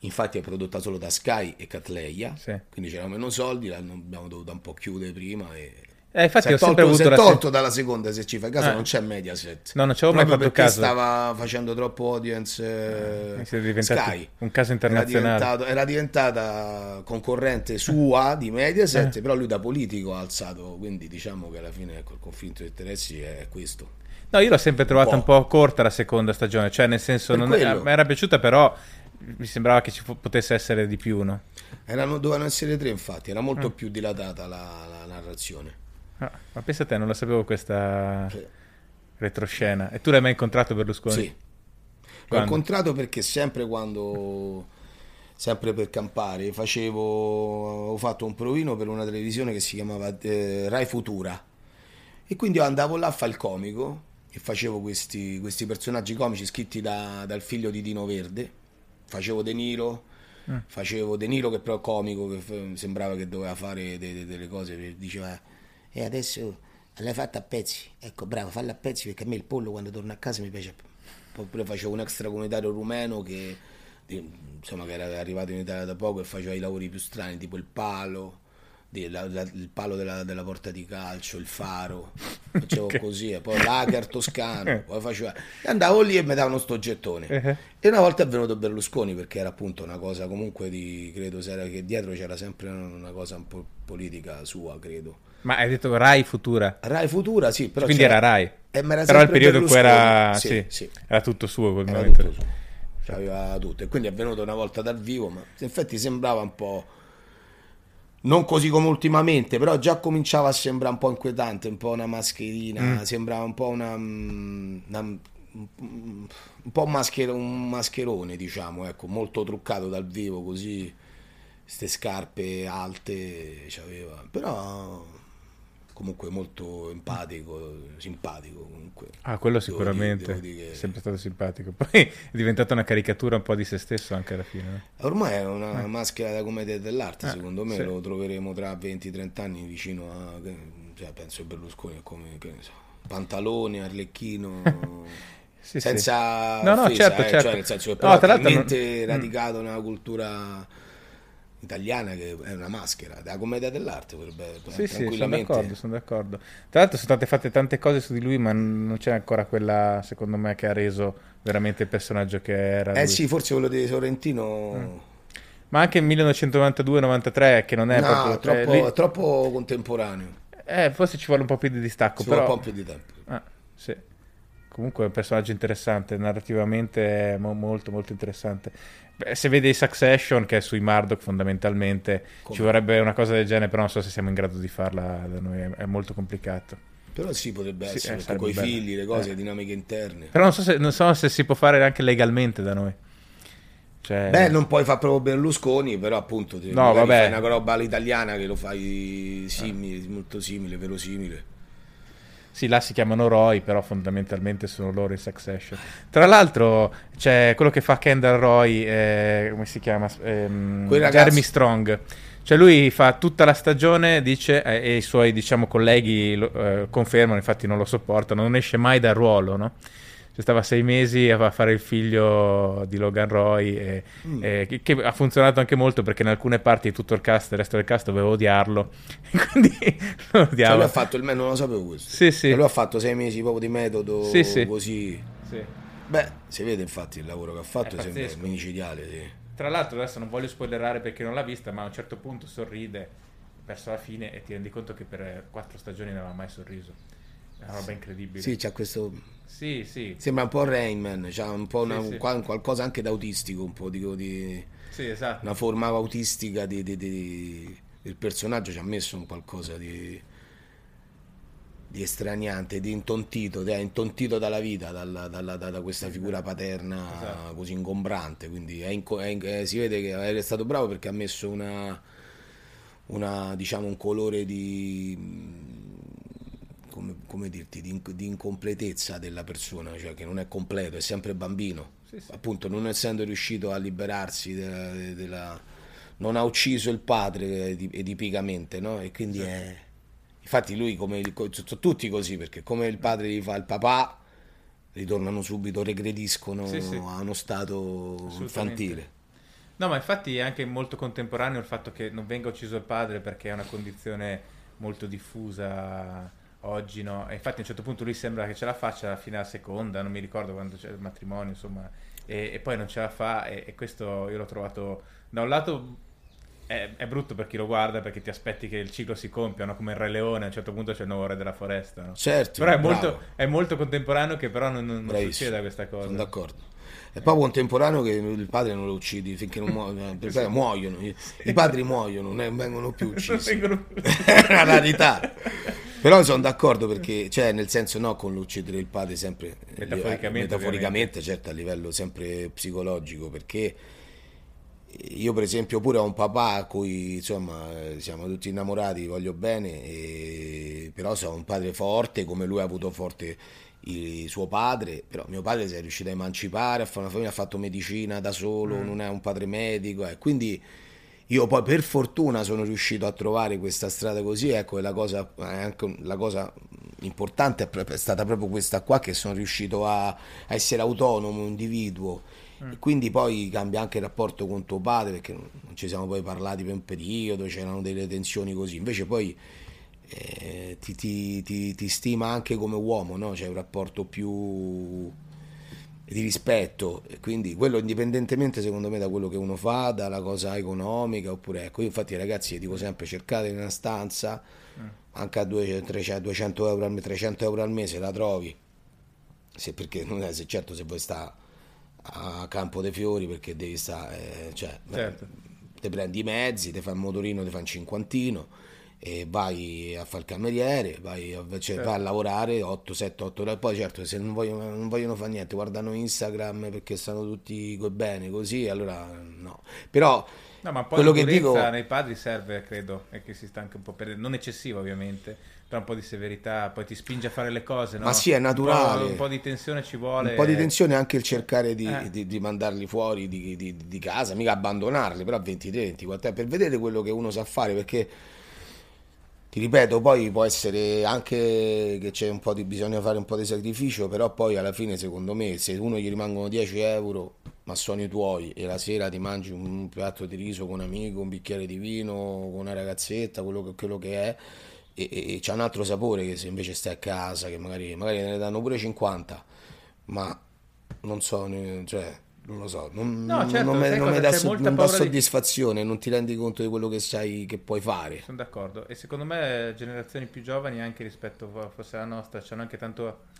infatti è prodotta solo da Sky e Catleia, sì. quindi c'erano meno soldi, l'abbiamo dovuto un po' chiudere prima e eh, infatti si ho sempre tolto, avuto si è tolto dalla seconda, se ci fai caso, eh. non c'è Mediaset. No, non ci avevo mai fatto perché caso. stava facendo troppo audience eh, Sky. Un caso internazionale. Era, era, diventata concorrente sua di Mediaset, eh. però lui da politico ha alzato, quindi diciamo che alla fine ecco, il conflitto di interessi è questo. No, io l'ho sempre trovata un, un po' corta la seconda stagione, cioè nel senso, non mi era piaciuta però mi sembrava che ci potesse essere di più, no? Erano, dovevano essere tre infatti, era molto mm. più dilatata la, la narrazione. Ah, ma pensa a te, non la sapevo questa sì. retroscena. E tu l'hai mai incontrato Berlusconi? Sì. L'ho incontrato perché sempre quando, sempre per campare, facevo, ho fatto un provino per una televisione che si chiamava eh, Rai Futura. E quindi io andavo là a fare il comico e facevo questi, questi personaggi comici scritti da, dal figlio di Dino Verde. Facevo De Niro, mm. facevo De Niro che però comico, che sembrava che doveva fare delle, delle cose, diceva e adesso l'hai fatta a pezzi. Ecco, bravo, falla a pezzi perché a me il pollo quando torno a casa mi piace. Oppure facevo un extracomunitario rumeno che, insomma, che era arrivato in Italia da poco e faceva i lavori più strani, tipo il palo, la, la, il palo della, della, porta di calcio, il faro, facevo <laughs> okay. così, e poi l'hacker toscano, <laughs> poi facevo... E andavo lì e mi davano sto gettone. Uh-huh. E una volta è venuto Berlusconi perché era appunto una cosa comunque di, credo, che dietro c'era sempre una cosa un po' politica sua, credo. Ma hai detto Rai Futura? Rai Futura, sì. Però Quindi era Rai. Eh, era però il periodo in cui era... Sì, sì, sì. era tutto suo quel era momento. Tutto suo. C'aveva tutto. E quindi è venuto una volta dal vivo, ma in effetti sembrava un po' non così come ultimamente, però già cominciava a sembrare un po' inquietante, un po' una mascherina, mm. sembrava un po' una, una un po' maschero, un mascherone, diciamo, ecco, molto truccato dal vivo così, queste scarpe alte, c'aveva, però comunque molto empatico, simpatico comunque. Ah, quello sicuramente, dire, è sempre stato simpatico. <laughs> Poi è diventata una caricatura un po' di se stesso anche alla fine. Ormai è una eh. maschera da commedia dell'arte, eh, secondo me sì. lo troveremo tra 20-30 anni vicino a, cioè, penso Berlusconi come, che ne so, Pantalone, Arlecchino... <laughs> sì, senza sì. No, no, offesa, certo, eh, certo. Cioè, nel senso che no, è talmente non... radicato nella cultura italiana che è una maschera, della commedia dell'arte potrebbe sì, sì, sono d'accordo, sono d'accordo. Tra l'altro sono state fatte tante cose su di lui, ma non c'è ancora quella, secondo me, che ha reso veramente il personaggio che era. Eh lui. sì, forse quello di Sorrentino... Mm. Ma anche il 1992-93, che non è no, proprio... Troppo, cioè, lì... troppo contemporaneo. Eh, forse ci vuole un po' più di distacco, ci però... vuole un po' più di tempo. Ah, sì. Comunque è un personaggio interessante, narrativamente mo- molto molto interessante. Beh, se vede Succession, che è sui Murdoch fondamentalmente, Come? ci vorrebbe una cosa del genere, però non so se siamo in grado di farla da noi, è, molto complicato. Però sì, potrebbe sì, essere, eh, con i figli, le cose, eh. dinamiche interne. Però non so, se, non so se si può fare anche legalmente da noi. Cioè... Beh, non puoi fare proprio Berlusconi, però appunto no, vabbè. fai una roba all'italiana che lo fai simile, molto simile, verosimile. Sì, là si chiamano Roy, però fondamentalmente sono loro in Succession. Tra l'altro c'è quello che fa Kendall Roy, eh, come si chiama? Ehm, Jeremy Strong. Cioè lui fa tutta la stagione, dice, eh, e i suoi diciamo, colleghi lo, eh, confermano, infatti non lo sopportano, non esce mai dal ruolo, no? Cioè, stava sei mesi a fare il figlio di Logan Roy e, mm. e, che, che, ha funzionato anche molto perché in alcune parti tutto il cast, il resto del cast doveva odiarlo <laughs> quindi lo odiava. Cioè lui ha fatto il me non lo sapevo questo. Sì, sì. Cioè lui ha fatto sei mesi proprio di metodo sì, sì. così. Sì. Beh, si vede infatti il lavoro che ha fatto, è sembra micidiale, sì. Tra l'altro adesso non voglio spoilerare perché non l'ha vista, ma a un certo punto sorride verso la fine e ti rendi conto che per quattro stagioni non aveva mai sorriso. È una roba incredibile. Sì, c'ha questo sì, sì. Sembra un po' Rayman, cioè un po' una, sì, sì. qualcosa anche d'autistico, un po' di, di sì, esatto. una forma autistica di, di, di, del personaggio ci ha messo un qualcosa di, di estraniante, di intontito, è intontito dalla vita, dalla, dalla, da, da, questa figura paterna esatto. così ingombrante, quindi è in, è in, si vede che è stato bravo perché ha messo una, una diciamo un colore di come, come dirti, di, di, incompletezza della persona, cioè che non è completo, è sempre bambino. Sì, sì. Appunto, non essendo riuscito a liberarsi della, della, non ha ucciso il padre edipicamente, no? E quindi sì. è... Infatti lui, come sono tutti così, perché come il padre gli fa il papà, ritornano subito, regrediscono a uno stato infantile. No, ma infatti è anche molto contemporaneo il fatto che non venga ucciso il padre perché è una condizione molto diffusa oggi no. E infatti a un certo punto lui sembra che ce la faccia alla fine della seconda, non mi ricordo quando c'è il matrimonio, insomma, e, e poi non ce la fa e, e, questo io l'ho trovato da un lato è, è, brutto per chi lo guarda perché ti aspetti che il ciclo si compia, no? come il Re Leone, a un certo punto c'è il nuovo Re della Foresta. No? Certo, però è molto, è molto, contemporaneo che però non, non succeda questa cosa. Sono d'accordo. È proprio contemporaneo che il padre non lo uccidi finché non muoiono, perché muoiono. I padri muoiono, non vengono più <laughs> uccisi. Vengono... <laughs> è una rarità. Però sono d'accordo perché, cioè, nel senso, no, con l'uccidere il padre sempre metaforicamente, metaforicamente certo, a livello sempre psicologico, perché io, per esempio, pure ho un papà a cui insomma siamo tutti innamorati, voglio bene, e... però sono un padre forte, come lui ha avuto forte il suo padre, però mio padre si è riuscito a emancipare, a fare una famiglia, ha fatto medicina da solo, mm. non è un padre medico, e quindi io poi per fortuna sono riuscito a trovare questa strada così, ecco, la cosa, anche la cosa importante è stata proprio questa qua, che sono riuscito a, a essere autonomo, individuo, Mm. quindi poi cambia anche il rapporto con tuo padre perché non ci siamo poi parlati per un periodo, c'erano delle tensioni così. Invece poi eh, ti, ti, ti, ti, stima anche come uomo, no? C'è un rapporto più di rispetto, quindi quello indipendentemente secondo me da quello che uno fa, dalla cosa economica, oppure ecco, io infatti ragazzi dico sempre cercate una stanza mm. anche a 200, 200 euro, 300 euro al mese la trovi, se, perché non è se certo se vuoi sta a Campo dei Fiori perché devi stare, eh, cioè, certo. te prendi i mezzi, ti fai il motorino, ti fai un cinquantino e vai a fare il cameriere, vai a, cioè, certo. vai a lavorare 8, 7, 8 ore. Poi certo se non vogliono, non vogliono fare niente, guardano Instagram perché stanno tutti bene così, allora no. Però no, ma poi quello che dico nei padri serve, credo, e che si sta anche un po' per non eccessiva ovviamente, però un po' di severità, poi ti spinge a fare le cose, no? Ma sì, è naturale. Un po', un po', di tensione ci vuole. Un po' di tensione anche il cercare di, eh. di, di mandarli fuori di, di, casa, mica abbandonarli, però a 23, 24 per vedere quello che uno sa fare, perché ti ripeto, poi può essere anche che c'è un po' di bisogna fare un po' di sacrificio, però poi alla fine secondo me se uno gli rimangono 10 euro, ma sono i tuoi, e la sera ti mangi un piatto di riso con un amico, un bicchiere di vino, con una ragazzetta, quello che, quello che è, e, e, e c'è un altro sapore che se invece stai a casa, che magari, magari ne danno pure 50, ma non so, cioè non lo so, non, no, certo, non, me, non mi dà, non dà soddisfazione, di... non ti rendi conto di quello che sai che puoi fare. Sono d'accordo e secondo me generazioni più giovani anche rispetto forse alla nostra hanno anche tanto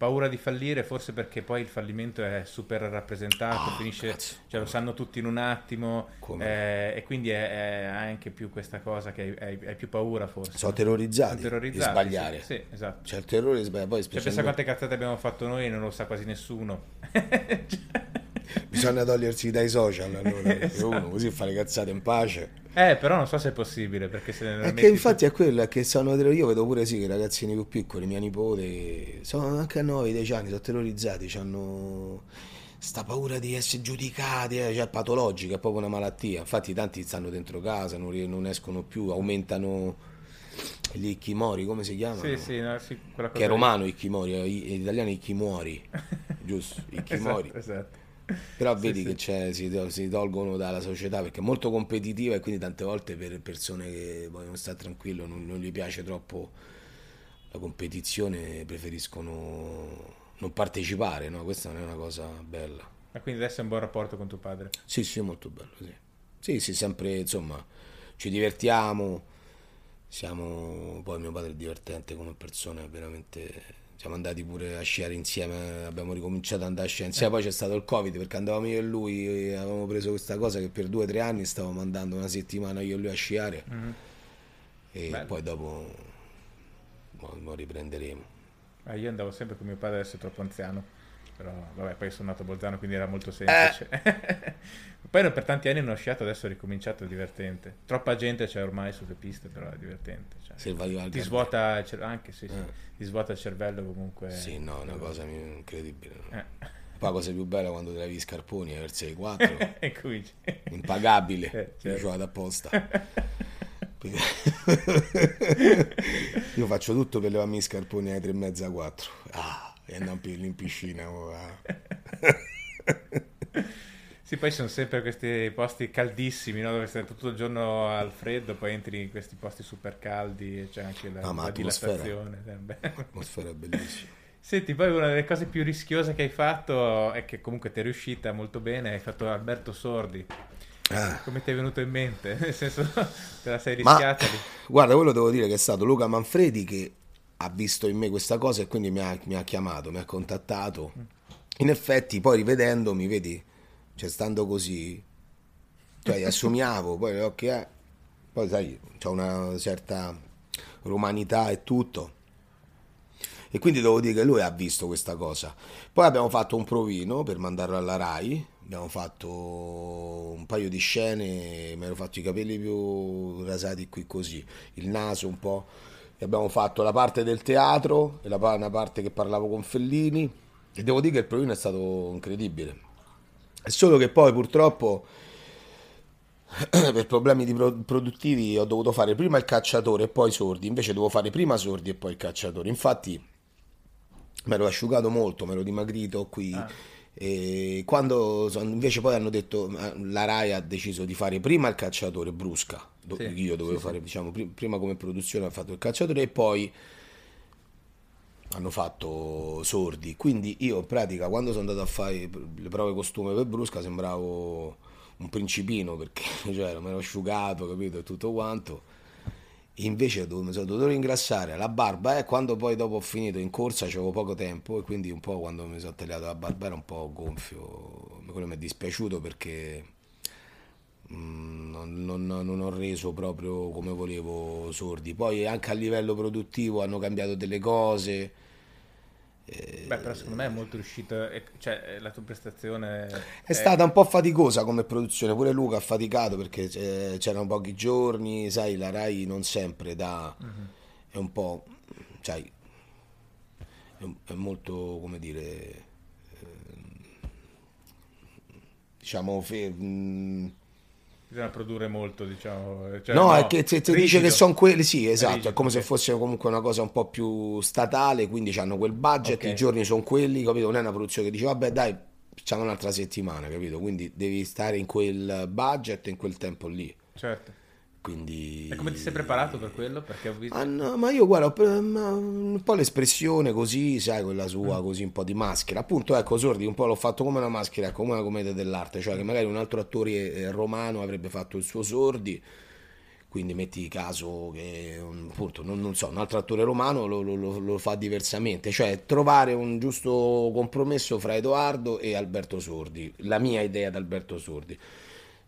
paura di fallire, forse perché poi il fallimento è super rappresentato, oh, finisce, cioè lo sanno tutti in un attimo eh, e quindi è, è, anche più questa cosa che hai, hai, più paura forse. Sono terrorizzati, Sono terrorizzati di sbagliare. Sì, sì, esatto. C'è il terrore di sbagliare. Poi cioè, pensa quante cazzate abbiamo fatto noi e non lo sa quasi nessuno. <laughs> Bisogna togliersi dai social allora, <laughs> esatto. uno così fa le cazzate in pace. Eh, però non so se è possibile perché se ne È che infatti è quello, è che sono io vedo pure sì che i ragazzini più piccoli, mia nipote, sono anche a 9-10 anni, sono terrorizzati, hanno sta paura di essere giudicati, eh, cioè patologica, è proprio una malattia. Infatti tanti stanno dentro casa, non, non escono più, aumentano gli Ikimori, come si chiama? Sì, sì, no, sì che è romano Ikimori, in italiano Ikimori, <laughs> giusto? Ikimori. esatto, esatto. Però vedi sì, che sì. Si, si, tolgono dalla società perché è molto competitiva e quindi tante volte per persone che vogliono stare tranquillo non, non gli piace troppo la competizione, preferiscono non partecipare, no? Questa non è una cosa bella. Ma quindi adesso è un buon rapporto con tuo padre? Sì, sì, molto bello, sì. Sì, sì, sempre, insomma, ci divertiamo, siamo... Poi mio padre è divertente come persona, veramente siamo andati pure a sciare insieme, abbiamo ricominciato ad andare a sciare insieme, poi c'è stato il covid perché andavamo io e lui, e avevamo preso questa cosa che per due o tre anni stavamo andando una settimana io e lui a sciare mm-hmm. e Bello. poi dopo lo riprenderemo. Eh, io andavo sempre con mio padre, adesso è troppo anziano, però vabbè, poi sono nato a Bolzano quindi era molto semplice. Eh. <laughs> poi per tanti anni non ho sciato, adesso ho ricominciato, è divertente. Troppa gente c'è ormai sulle piste, però è divertente. Cioè, ti svuota il cervello, anche sì, sì. Eh ti svuota il cervello comunque. Sì, no, è una cosa incredibile. No? Eh. Poi la cosa più bella quando levi gli scarponi a verso i 4. Impagabile. Eh, certo. Io vado apposta. <laughs> Io faccio tutto per levarmi gli scarponi alle 3 e mezza 4. Ah, e andiamo in piscina. Oh. <laughs> Sì, poi sono sempre questi posti caldissimi, no? dove stai tutto il giorno al freddo, poi entri in questi posti super caldi e c'è anche la, ah, la dilatazione. L'atmosfera è bellissima. <laughs> Senti, poi una delle cose più rischiose che hai fatto è che comunque ti è riuscita molto bene, hai fatto Alberto Sordi. Ah. Come ti è venuto in mente? <laughs> Nel senso, te la sei rischiata? Ma, guarda, quello devo dire che è stato Luca Manfredi che ha visto in me questa cosa e quindi mi ha, mi ha chiamato, mi ha contattato. In effetti, poi rivedendomi, vedi, cioè stando così, cioè <laughs> assumiamo, poi le occhi, eh, poi sai, c'è una certa romanità e tutto. E quindi devo dire che lui ha visto questa cosa. Poi abbiamo fatto un provino per mandarlo alla RAI, abbiamo fatto un paio di scene, mi ero fatto i capelli più rasati qui così, il naso un po', e abbiamo fatto la parte del teatro e la, una parte che parlavo con Fellini e devo dire che il provino è stato incredibile è solo che poi purtroppo <clears throat> per problemi produttivi ho dovuto fare prima il cacciatore e poi i sordi, invece dovevo fare prima sordi e poi il cacciatore. Infatti mi ero asciugato molto, mi ero dimagrito qui ah. E quando son- invece poi hanno detto, la Rai ha deciso di fare prima il cacciatore Brusca, do- Sì, io dovevo sì, fare, diciamo, pri- prima come produzione ha fatto il cacciatore e poi hanno fatto sordi. Quindi io in pratica quando sono andato a fare le prove costume per Brusca sembravo un principino perché <laughs> cioè, mi ero asciugato, capito, e tutto quanto. Invece mi sono dovuto ringraziare la barba e quando poi dopo ho finito in corsa c'avevo poco tempo e quindi un po' quando mi sono tagliato la barba era un po' gonfio, quello mi è dispiaciuto perché mm, non, non- non ho reso proprio come volevo sordi. Poi anche a livello produttivo hanno cambiato delle cose. Beh, però secondo me è molto riuscito, cioè eh, la tua prestazione È stata un po' faticosa come produzione, pure Luca ha faticato perché eh, c'erano pochi giorni, sai, la Rai non sempre dà, è un po', sai, è, è molto, come dire, ehm, diciamo, fe- mm, bisogna produrre molto, diciamo. cioè, no, è che ti, ti dice che sono quelli, sì, esatto, Rigido, è come se ok. fosse comunque una cosa un po' più statale, quindi hanno quel budget, Ok. i giorni sono quelli, capito? Non è una produzione che dice, vabbè dai, facciamo un'altra settimana, capito? Quindi devi stare in quel budget, in quel tempo lì. Certo. Quindi... E come ti sei preparato per quello? Perché ho visto... Ah, no, ma io guarda, un po' l'espressione così, sai, quella sua, così un po' di maschera. Appunto, ecco, Sordi un po' l'ho fatto come una maschera, ecco, come una commedia dell'arte, cioè che magari un altro attore eh, romano avrebbe fatto il suo Sordi, quindi metti caso che, un- appunto, non, non so, un altro attore romano lo, lo- lo- lo fa diversamente, cioè trovare un giusto compromesso fra Edoardo e Alberto Sordi, la mia idea di Alberto Sordi.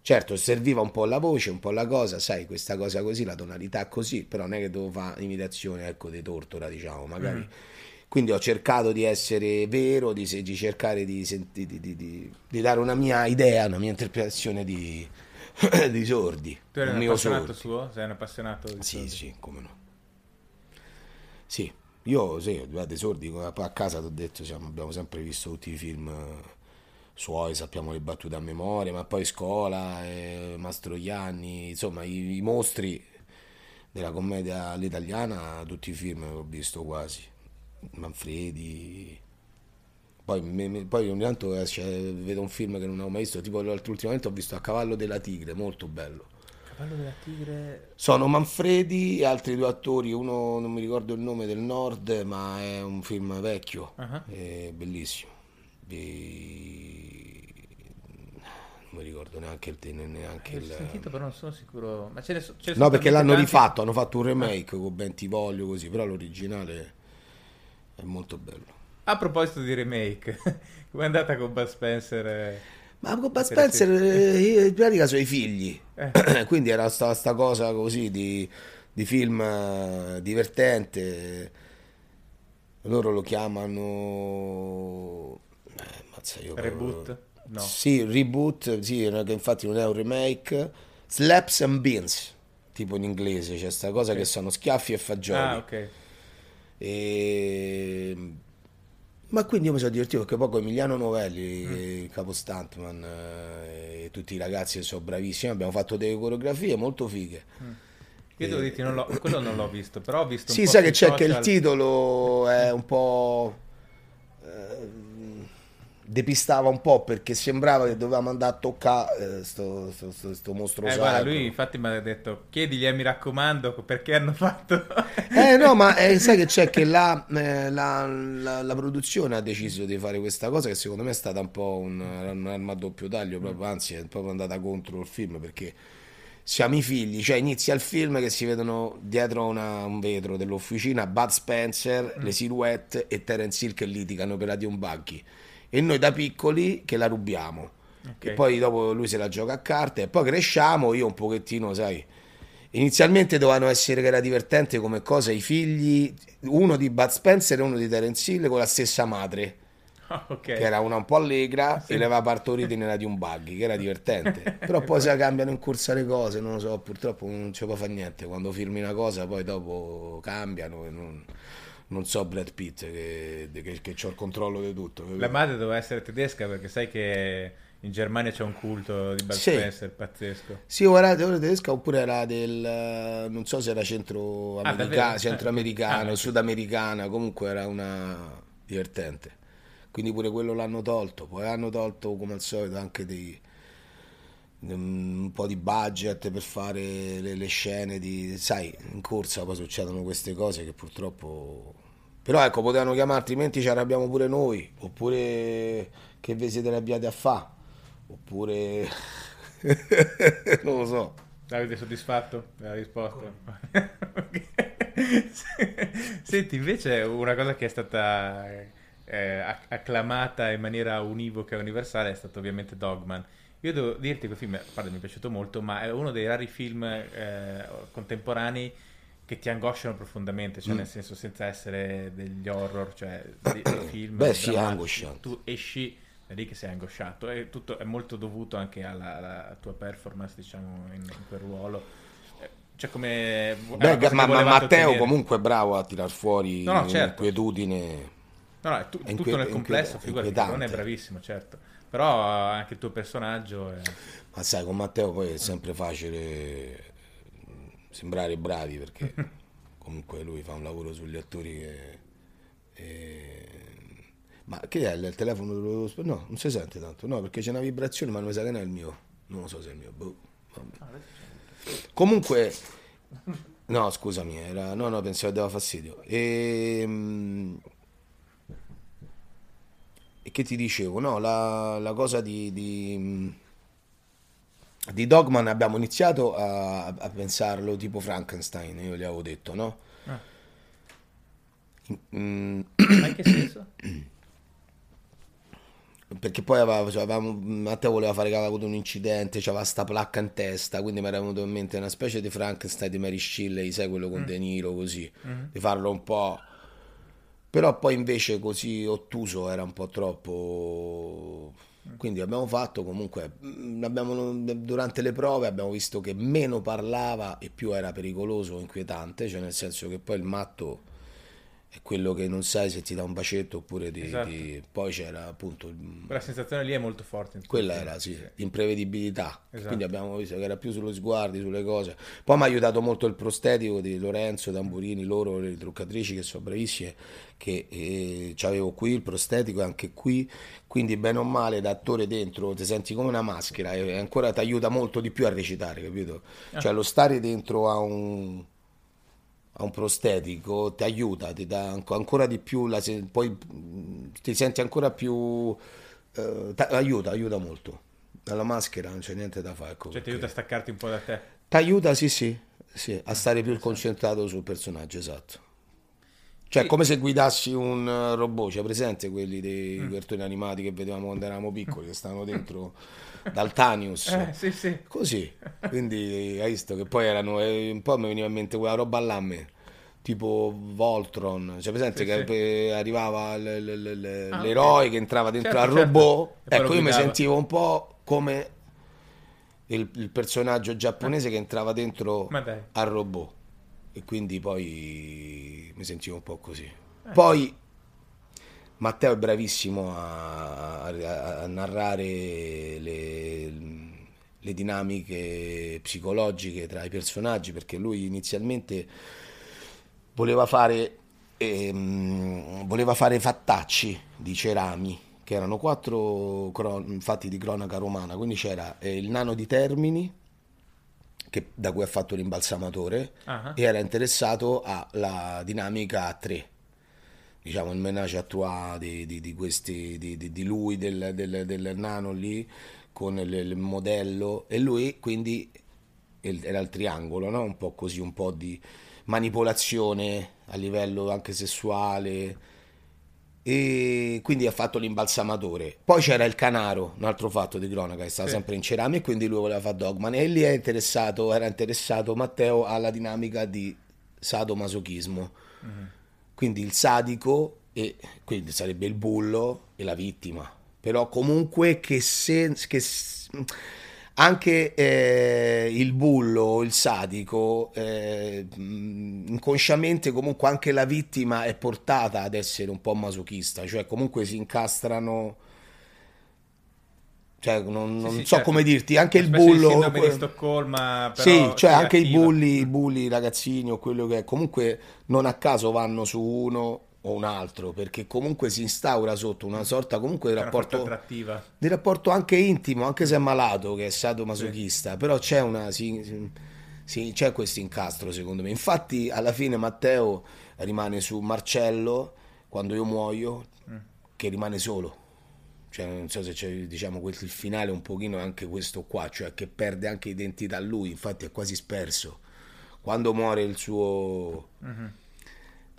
Certo, serviva un po' la voce, un po' la cosa, sai, questa cosa così, la tonalità così, però non è che devo fare imitazione, ecco, dei Tortora, diciamo, magari. Quindi ho cercato di essere vero, di, di cercare di, senti- di- di- di- di dare una mia idea, una mia interpretazione di, <coughs> di Sordi, Tu eri un appassionato Sordi. suo? Sei un appassionato di Sì, Sordi? sì, come no. Sì, io sì, guardate, Sordi, a casa ti ho detto, siamo- abbiamo sempre visto tutti i film suoi, sappiamo le battute a memoria, ma poi Scola, eh, Mastroianni, insomma, i, i mostri della commedia all'italiana, tutti i film che ho visto quasi, Manfredi. Poi, me- me- poi ogni tanto esce- vedo un film che non avevo mai visto, tipo ultimamente ho visto A cavallo della tigre, molto bello. Cavallo della tigre... Sono Manfredi e altri due attori, uno non mi ricordo il nome del nord, ma è un film vecchio, Ah. è bellissimo. E- Non mi ricordo neanche il... Neanche L'ho il... sentito però non sono sicuro... Ma ce ne, so- ce ne No, perché l'hanno tanti- rifatto, hanno fatto un remake con Bentivoglio così, però l'originale è molto bello. A proposito di remake, <laughs> come è andata con Bud Spencer? Ma con Bud Spencer eh, in pratica sono i figli, Eh. <clears throat> quindi era sta, sta cosa così di, di film eh, divertente. Loro lo chiamano... Eh, mazza, io Reboot? No. Sì, reboot, sì, che infatti non è un remake. Slaps and Beans, tipo in inglese, c'è sta cosa che sono schiaffi e fagioli. Ah, ok. E... Ma quindi io mi sono divertito perché poi con Emiliano Novelli, Mm. il capo stuntman eh, e tutti i ragazzi che sono bravissimi, abbiamo fatto delle coreografie molto fighe. Io devo dirti, non l'ho- quello non l'ho visto, però ho visto Sì, sai che c'è che il social- titolo è un po'... depistava un po' perché sembrava che dovevamo andare a toccare eh, sto, sto, sto, sto mostro Eh, guarda, lui infatti mi ha detto, chiedigli, eh, mi raccomando, perché hanno fatto... <laughs> Eh no, ma eh, sai che c'è? Che la, <laughs> eh, la- la- la produzione ha deciso di fare questa cosa che secondo me è stata un po' un- un'arma a doppio taglio, proprio, anzi è proprio andata contro il film perché siamo i figli, cioè inizia il film che si vedono dietro una- un vetro dell'officina Bud Spencer, le silhouette e Terence Hill che litigano per la di un buggy e noi da piccoli che la rubiamo. Ok. E poi dopo lui se la gioca a carte e poi cresciamo, io un pochettino, sai, Inizialmente dovevano essere che era divertente come cosa i figli, uno di Bud Spencer e uno di Terence Hill con la stessa madre, Ah, ok. che era una un po' allegra e le aveva partorite nella di un buggy, che era divertente. <laughs> Però poi si cambiano in corsa le cose, non lo so, purtroppo non ci può fare niente. Quando firmi una cosa poi dopo cambiano non, non so Brad Pitt che, che, che ho il controllo di tutto. La madre doveva essere tedesca perché sai che in Germania c'è un culto di Bud Sì. Spencer pazzesco. Sì, o era tedesca oppure era del, non so se era centro Ah, davvero? <laughs> america- Eh, centroamericano, ah, ok. sudamericana, comunque era una divertente. quindi pure quello l'hanno tolto. Poi hanno tolto, come al solito, anche dei, un po' di budget per fare le, le scene di... Sai, in corsa poi succedono queste cose che purtroppo... Però ecco, potevano chiamare, altrimenti ci arrabbiamo pure noi, oppure che vi siete arrabbiati a fa, oppure... <laughs> non lo so. Davide soddisfatto della risposta? <laughs> Senti, invece una cosa che è stata eh, acclamata in maniera univoca e universale è stato ovviamente Dogman. Io devo dirti che quel film, a mi è piaciuto molto, ma è uno dei rari film eh, contemporanei che ti angosciano profondamente, cioè mm. nel senso senza essere degli horror, cioè <coughs> dei, dei film. Beh, sì, angosciante. Tu esci da lì che sei angosciato e tutto è molto dovuto anche alla, alla tua performance, diciamo, in, in quel ruolo. Eh, cioè come... Beh, ma, ma Matteo ottenere. comunque è bravo a tirar fuori no, no, certo. l'inquietudine. No, no, è tu, è tutto nel complesso, figurati, non è bravissimo, certo. Però anche il tuo personaggio è... Ma sai, con Matteo poi è sempre facile sembrare bravi perché <laughs> comunque lui fa un lavoro sugli attori che... E... Ma che è il telefono? No, non si sente tanto, no, perché c'è una vibrazione, ma non mi sa che non è il mio. Non lo so se è il mio. Boh. Comunque, <laughs> no, scusami, era... no, no, pensavo che dava fastidio. E... Ehm, e che ti dicevo? No, la, la cosa di, di, di, Dogman abbiamo iniziato a, a, pensarlo tipo Frankenstein, io gli avevo detto, no? Ah. Mm. Ma in che senso? <clears throat> Perché poi aveva, cioè, avevamo, Matteo voleva fare che aveva avuto un incidente, c'aveva sta placca in testa, quindi mi era venuto in mente una specie di Frankenstein di Mary Shelley, sai quello con mm. De Niro, così, mm. di farlo un po' però poi invece così ottuso era un po' troppo quindi abbiamo fatto comunque mm, abbiamo, durante le prove abbiamo visto che meno parlava e più era pericoloso inquietante cioè nel senso che poi il matto è quello che non sai se ti dà un bacetto oppure ti, esatto. ti... poi c'era appunto quella sensazione lì è molto forte quella era sì, sì. imprevedibilità esatto. quindi abbiamo visto che era più sullo sguardi sulle cose poi mi ha aiutato molto il prostetico di Lorenzo Tamburini loro le truccatrici che sono bravissime che eh, avevo qui il prostetico e anche qui quindi bene o male da attore dentro ti senti come una maschera e ancora ti aiuta molto di più a recitare capito ah. cioè lo stare dentro a un a un prostetico ti aiuta, ti dà ancora di più, la, poi ti senti ancora più, eh, aiuta, aiuta molto. Dalla maschera non c'è niente da fare. Ecco, cioè ti aiuta a staccarti un po' da te? Ti aiuta, sì, sì, sì a stare più concentrato sul personaggio, esatto. Cioè, sì. come se guidassi un robot, cioè presente quelli dei mm. cartoni animati che vedevamo quando eravamo piccoli, che stavano dentro <laughs> Daltanius. Eh, sì, sì. Così. Quindi hai visto che poi erano, eh, un po' mi veniva in mente quella roba là me tipo Voltron, cioè presente sì, che sì. arrivava l- l- l- ah, l'eroe okay. che entrava dentro certo, al certo. robot, certo. ecco io mi sentivo un po' come il, il personaggio giapponese che entrava dentro al robot e quindi poi mi sentivo un po' così. Eh. Poi Matteo è bravissimo a, a, a narrare le, le, dinamiche psicologiche tra i personaggi perché lui inizialmente voleva fare, ehm, voleva fare fattacci di cerami che erano quattro cron- fatti di cronaca romana quindi c'era eh, il nano di Termini che, da cui ha fatto l'imbalsamatore uh-huh. e era interessato alla dinamica a tre diciamo il menage à trois di, di, di, questi, di, di lui, del, del, del, nano lì con il, il, modello e lui quindi era il triangolo, no? un po' così, un po' di manipolazione a livello anche sessuale e quindi ha fatto l'imbalsamatore. Poi c'era il Canaro, un altro fatto di cronaca che stava sì. sempre in ceramica e quindi lui voleva fare Dogman e lì interessato, era interessato Matteo alla dinamica di sadomasochismo. Mm-hmm quindi il sadico e quindi sarebbe il bullo e la vittima però comunque che, se, che anche eh, il bullo il sadico eh, inconsciamente comunque anche la vittima è portata ad essere un po' masochista cioè comunque si incastrano cioè, non, non sì, sì, so certo. come dirti, anche il bullo. Il di Stoccolma, però sì, cioè anche i bulli, i bulli ragazzini o quello che è. Comunque, non a caso vanno su uno o un altro, perché comunque si instaura sotto una sorta comunque di rapporto, attrattiva. di rapporto anche intimo, anche se è malato, che è sadomasochista, però c'è una... si- si- c'è questo incastro secondo me. Infatti alla fine Matteo rimane su Marcello quando io muoio, che rimane solo. Cioè, non so se c'è, diciamo, quel, il finale un pochino è anche questo qua, cioè che perde anche identità lui, infatti è quasi sperso. Quando muore il suo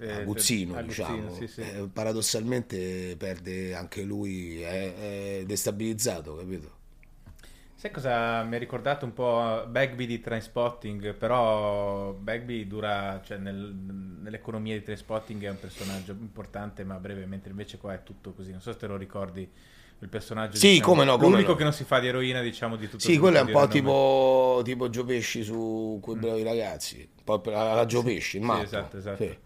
Eh, aguzzino, aguzzino, diciamo, sì, sì. eh, paradossalmente perde anche lui, è, è destabilizzato, capito? Sai cosa mi ha ricordato un po' Bagby di Trainspotting, però Bagby dura, cioè nel- nell'economia di Trainspotting è un personaggio importante, ma breve, mentre invece qua è tutto così. Non so se te lo ricordi, il personaggio Sì, diciamo, come no, come l'unico no. che non si fa di eroina, diciamo, di tutto Sì, quello è un po' tipo, tipo Gio Pesci su quei bravi ragazzi, un po' alla Gio Pesci, il Sì, matto. esatto, esatto. Sì.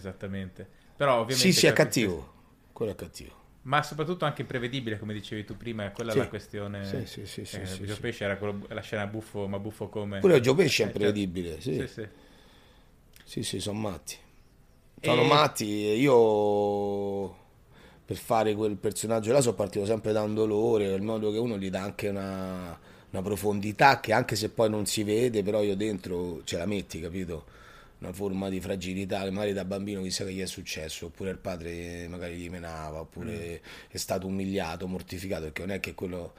Esattamente. Però ovviamente Sì, sì, è cattivo, quello è cattivo. Ma soprattutto anche imprevedibile, come dicevi tu prima, è quella Sì. la questione. Sì, sì, sì, sì, eh, sì, Gio sì. Pesci era quello- la scena buffo, ma buffo come. Pure Gio Pesci è Eh, certo. imprevedibile, sì. Sì, sì. Sì, sì, sono matti. Sono E- matti io per fare quel personaggio là sono partito sempre da un dolore, il modo che uno gli dà anche una, una profondità che anche se poi non si vede, però io dentro ce la metti, capito? Una forma di fragilità, magari da bambino chissà che gli è successo, oppure il padre magari gli menava, oppure è stato umiliato, mortificato, perché non è che quello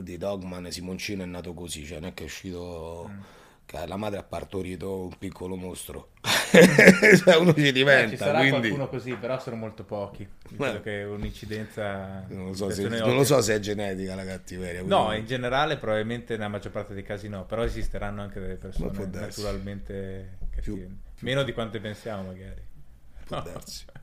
di Dogman Simoncino è nato così, cioè non è che è uscito che la madre ha partorito un piccolo mostro. <laughs> cioè uno ci Eh, diventa, ci sarà quindi qualcuno così, però sono molto pochi. Credo Eh. che un'incidenza. non lo, so se, non lo so se è genetica la cattiveria. No, quindi- in generale probabilmente nella maggior parte dei casi no, però esisteranno anche delle persone naturalmente Più- cattive. più- Meno di quante pensiamo magari. Può darsi. <laughs>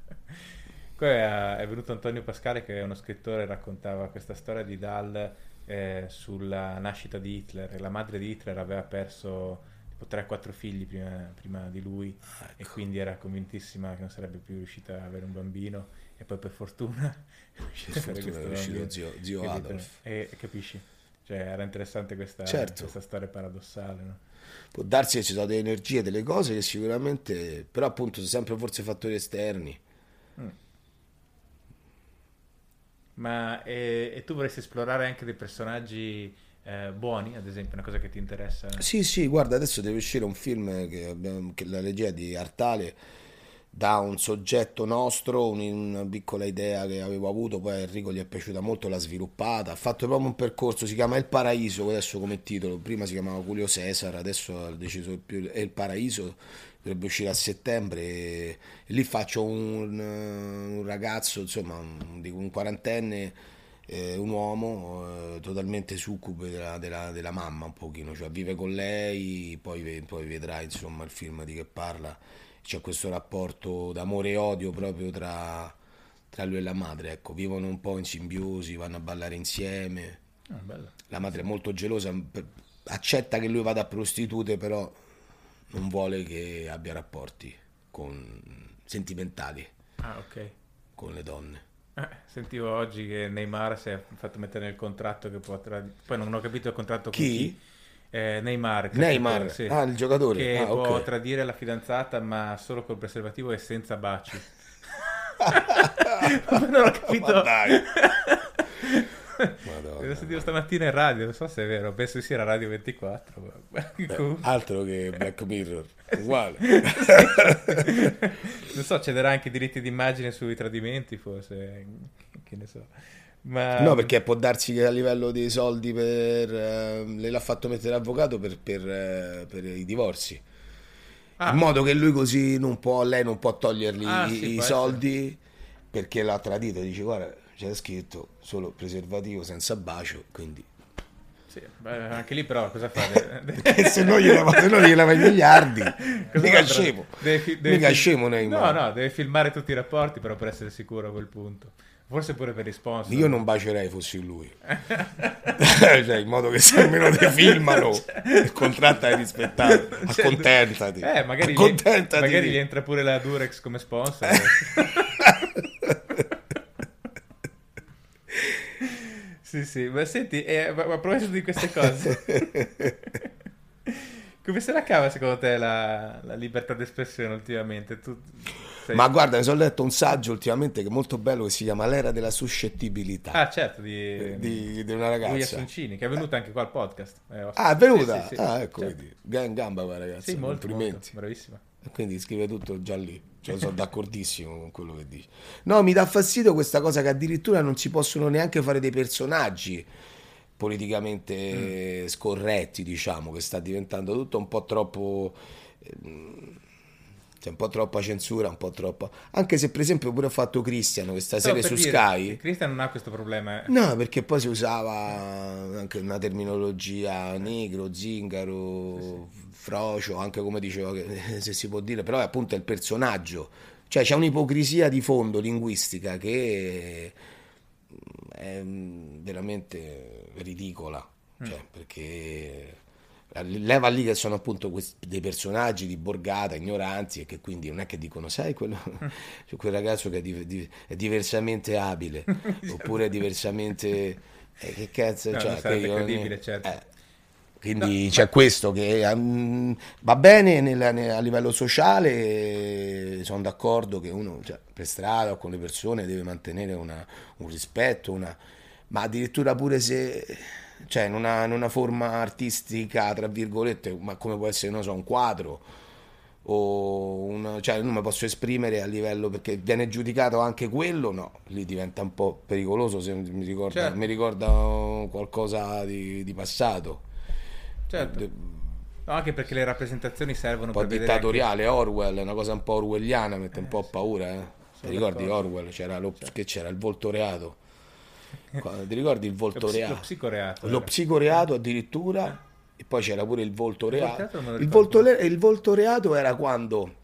Poi è, venuto Antonio Pascale che è uno scrittore, raccontava questa storia di Dahl eh, sulla nascita di Hitler. La madre di Hitler aveva perso tipo 3-4 figli prima, prima di lui e Ecco. quindi era convintissima che non sarebbe più riuscita ad avere un bambino e poi per fortuna <laughs> è riuscita Per fortuna è riuscito zio, zio? Adolf. E, e capisci? Cioè era interessante questa, Certo. questa storia paradossale, no? Può darsi che ci sono delle energie, delle cose che sicuramente, però appunto sono sempre forse fattori esterni. Ma e, e tu vorresti esplorare anche dei personaggi eh, buoni, ad esempio, una cosa che ti interessa? Sì, sì, guarda, adesso deve uscire un film che, che la regia di Artale da un soggetto nostro, un- una piccola idea che avevo avuto, poi a Enrico gli è piaciuta molto, l'ha sviluppata, ha fatto proprio un percorso, si chiama Il Paraiso, adesso come titolo, prima si chiamava Julio Cesar, adesso ha deciso più è Il Paraiso, dovrebbe uscire a settembre e, lì faccio un, un ragazzo, insomma, un, un quarantenne eh, un uomo eh, totalmente succube della, della- della mamma un pochino, cioè vive con lei, poi, poi vedrà insomma il film di che parla, c'è questo rapporto d'amore e odio proprio tra, tra lui e la madre, ecco, vivono un po' in simbiosi, vanno a ballare insieme, Ah, la madre è molto gelosa, accetta che lui vada a prostitute, però non vuole che abbia rapporti con, sentimentali Ah, ok. con le donne. Eh, sentivo oggi che Neymar si è fatto mettere nel contratto che può tradi- Poi non ho capito il contratto con Chi? chi. Eh, Neymar. Neymar, sì. ah, il giocatore. Che Ah, può ok. tradire la fidanzata ma solo col preservativo e senza baci. <laughs> <laughs> non ho capito. <laughs> Madonna. sentivo stamattina in radio, non so se è vero, penso che sia la Radio 24. ma- <laughs> comunque- Altro che Black Mirror, uguale. <laughs> non so, cederà anche i diritti d'immagine sui tradimenti, forse, che ne so. Ma... No, perché può darsi che a livello dei soldi per... eh, lei l'ha fatto mettere avvocato per, per, eh, per i divorzi. Ah. In modo che lui così non può, lei non può togliergli Ah, i, sì, i può perché perché l'ha tradito. Dice, guarda, c'è scritto solo preservativo senza bacio, quindi... Sì, beh, anche lì però cosa fa? Deve- E se no gliela vai i miliardi. <laughs> Cosa Mica scemo. Deve fi- deve Mica scemo Neymar. No, no, deve filmare tutti i rapporti però per essere sicuro a quel punto. Forse pure per i sponsor. Io non bacerei fossi lui. <laughs> cioè, in modo che se almeno ti filmano, <laughs> il contratto hai rispettato. Accontentati. Eh, magari, gli, Accontentati. magari gli entra pure la Durex come sponsor. Sì, sì, ma senti, eh, ma, ma a proposito di queste cose, <laughs> come se la cava secondo te la, la libertà d'espressione ultimamente? Tu Sei... Ma guarda, mi sono letto un saggio ultimamente che è molto bello che si chiama L'era della suscettibilità. Ah, certo, di, eh, di, di una ragazza. Giulia Soncini, che è venuta anche qua al podcast. Eh, ah, è venuta? Sì, sì, ah, ecco, certo. vedi. In gamba quella ragazza. Sì, molto, Complimenti. Molto, bravissima. E quindi scrive tutto già lì. Cioè, sono d'accordissimo con quello che dici. No, mi dà fastidio questa cosa che addirittura non si possono neanche fare dei personaggi politicamente mm. scorretti, diciamo, che sta diventando tutto un po' troppo... Eh, c'è un po' troppa censura, un po' troppa. Anche se, per esempio, pure ho fatto Cristiano questa serie su dire, Sky. Cristiano non ha questo problema. Eh. No, perché poi si usava anche una terminologia negro, zingaro, sì. frocio, anche come dicevo, se si può dire, però è appunto il personaggio. Cioè c'è un'ipocrisia di fondo linguistica che è veramente ridicola. Cioè, mm. perché leva lì che sono appunto questi, dei personaggi di borgata, ignoranti e che quindi non è che dicono sai quello, <laughs> cioè quel ragazzo che è, di, di, è diversamente abile <laughs> oppure è diversamente eh, che cazzo no, cioè, che io, credibile, certo. Eh, quindi no, c'è ma... questo che um, va bene nel, nel, a livello sociale, sono d'accordo che uno cioè, per strada o con le persone deve mantenere una, un rispetto, una, ma addirittura pure se cioè in una, in una, forma artistica, tra virgolette, ma come può essere, non so, un quadro, o un, cioè non mi posso esprimere a livello perché viene giudicato anche quello, no, lì diventa un po' pericoloso se mi ricorda, certo. mi ricorda qualcosa di, di passato. Certo. De, no, anche perché le rappresentazioni servono un po' dittatoriale, anche... Orwell, una cosa un po' orwelliana, mette un po' paura, eh. Ti ricordi Orwell? C'era lo, certo. che c'era il volto reato ti ricordi il volto reato? Lo psicoreato. Lo psicoreato addirittura. E poi c'era pure il volto reato. Il volto, il volto reato era quando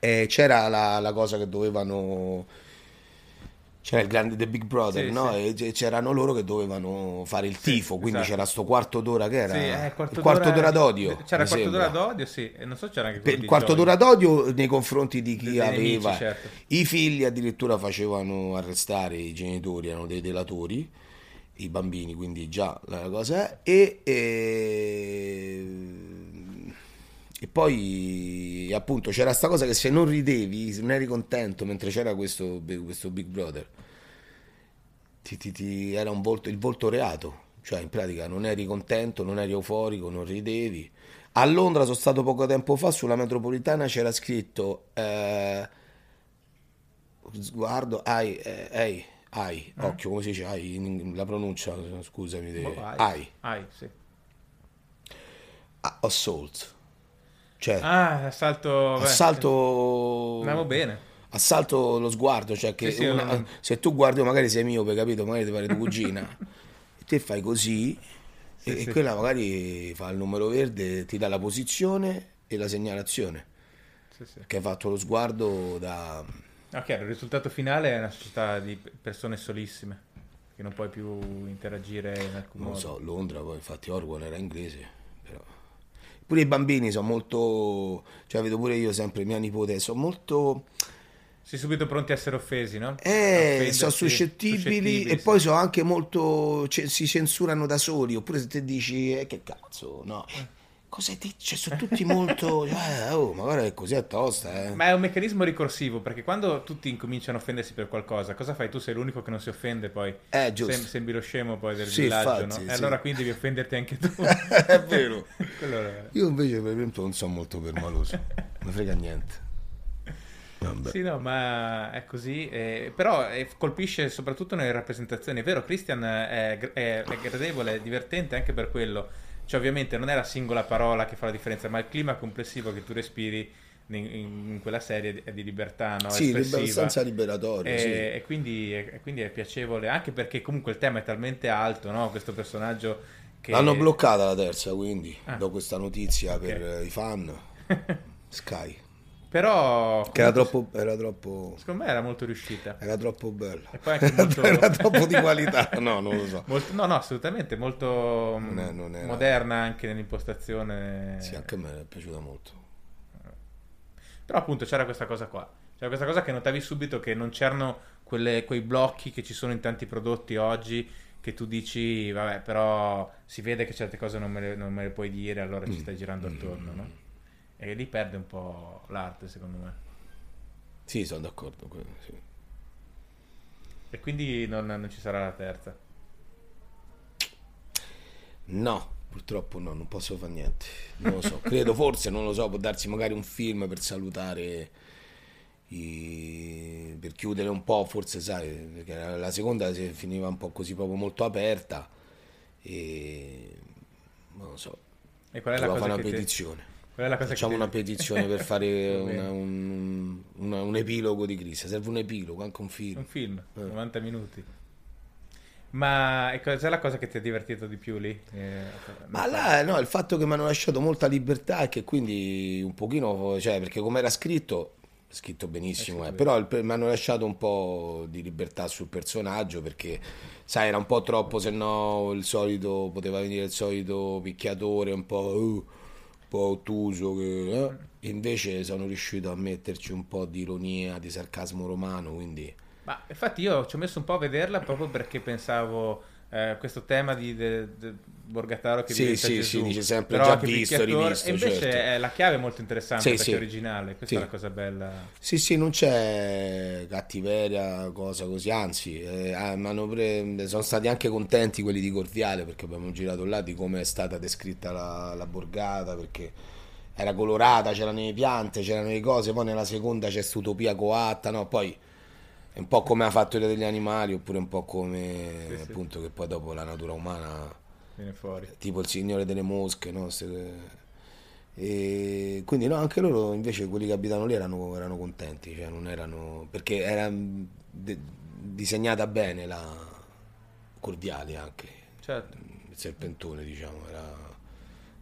eh, c'era la, la cosa che dovevano c'era il grande The Big Brother, sì, no? Sì. E c'erano loro che dovevano fare il tifo, sì, quindi esatto. c'era sto quarto d'ora che era sì, eh, quarto il quarto d'ora, d'ora d'odio. C'era il quarto sembra. d'ora d'odio, sì, e non so c'era anche Il quarto d'ora d'odio nei confronti di chi De, aveva nemici, certo. i figli addirittura facevano arrestare i genitori, erano dei delatori, i bambini, quindi già la cosa è e, e e poi appunto c'era sta cosa che se non ridevi, se non eri contento mentre c'era questo, questo Big Brother, ti, ti, ti era volto, il volto reato. Cioè in pratica non eri contento, non eri euforico, non ridevi. A Londra sono stato poco tempo fa, sulla metropolitana c'era scritto eh, sguardo, ai, eh, ai, ai, eh? occhio, come si dice, ai, la pronuncia, scusami, de, oh, ai, ai, sì. Assault cioè, ah, assalto... Assalto... Andiamo bene. Assalto lo sguardo, cioè che sì, sì, una, se tu guardi, magari sei miope, capito? Magari ti pare tua cugina. <laughs> e te fai così sì, e, e quella magari fa il numero verde, ti dà la posizione e la segnalazione. Che hai fatto lo sguardo da... Ah, chiaro, il risultato finale è una società di persone solissime, che non puoi più interagire in alcun non modo. Non so, Londra poi, infatti Orwell era inglese pure i bambini sono molto, cioè vedo pure io sempre mia nipote, sono molto... Si subito pronti a essere offesi, no? Eh, sono suscettibili, suscettibili, e sì. poi sono anche molto, c- si censurano da soli, oppure se te dici, eh, che cazzo, no. Cosa hai detto? Cioè, sono tutti molto. <laughs> Eh, oh, ma guarda che così è tosta. Eh. Ma è un meccanismo ricorsivo perché quando tutti incominciano a offendersi per qualcosa, cosa fai? Tu sei l'unico che non si offende poi. Eh, giusto. Sem- sembri lo scemo poi del sì, villaggio, infatti, no? E allora quindi devi offenderti anche tu. <laughs> è vero. <laughs> Io invece, per esempio, non sono molto permaloso. non frega niente. Vabbè. Sì, no, ma è così. Eh, però eh, colpisce soprattutto nelle rappresentazioni. È vero, Christian è, è, è gradevole, è divertente anche per quello cioè, ovviamente non è la singola parola che fa la differenza, ma il clima complessivo che tu respiri in, in quella serie è di libertà, no? Sì, abbastanza liberatorio. E, sì. e, quindi, e, quindi, è piacevole, anche perché comunque il tema è talmente alto, no? Questo personaggio che... L'hanno bloccata la terza, quindi, ah. do questa notizia okay. per i fan. <laughs> Sky. Però che era troppo, era troppo secondo me era molto riuscita. Era troppo bella. E poi anche <laughs> molto... era troppo di qualità. <laughs> No non lo so. Molto, no no assolutamente molto non è, non era... moderna anche nell'impostazione. Sì anche a me è piaciuta molto. Però appunto c'era questa cosa qua. C'era questa cosa che notavi subito che non c'erano quelle, quei blocchi che ci sono in tanti prodotti oggi che tu dici vabbè però si vede che certe cose non me le, non me le puoi dire allora ci mm. stai girando attorno no? E lì perde un po' l'arte, secondo me. Sì, sono d'accordo. sì. E quindi non, non ci sarà la terza. No, purtroppo no, non posso fare niente. Non lo so. <laughs> Credo forse, non lo so, può darsi magari un film per salutare. i- per chiudere un po', forse sai, perché la seconda si finiva un po' così proprio molto aperta e non lo so, E qual è la cosa fare una ti- petizione. cosa Facciamo una petizione per fare <laughs> una- un, una- un epilogo di Chris. Serve un epilogo, anche un film. Un film, Eh. 90 minuti. Ma cos'è la cosa che ti ha divertito di più lì? Eh, Ma là, no, il fatto che mi hanno lasciato molta libertà e che quindi un pochino, cioè, perché come era scritto, scritto benissimo, eh, però il- mi hanno lasciato un po' di libertà sul personaggio perché, sai, era un po' troppo, se no il solito, poteva venire il solito picchiatore un po', uh, po' ottuso, che, eh. invece sono riuscito a metterci un po' di ironia, di sarcasmo romano, quindi... Ma infatti io ci ho messo un po' a vederla proprio perché pensavo eh, questo tema di de- de- Borgataro che Sì, diventa sì, Gesù, sì, dice sempre però già visto, rivisto, E invece certo. la chiave è molto interessante Sì, perché sì. è originale, questa Sì. è la cosa bella. Sì, sì, non c'è cattiveria, cosa così, anzi, eh, ah, pre- sono stati anche contenti quelli di Corviale perché abbiamo girato là di come è stata descritta la, la borgata, perché era colorata, c'erano le piante, c'erano le cose, poi nella seconda c'è st'utopia coatta, no? Poi un po' come ha fatto degli animali, oppure un po' come Sì, sì. appunto che poi dopo la natura umana Viene fuori. tipo il Signore delle Mosche, no? E quindi no, anche loro invece quelli che abitano lì erano, erano contenti, cioè non erano, perché era de- disegnata bene la Corviali anche, Certo. il serpentone diciamo, era,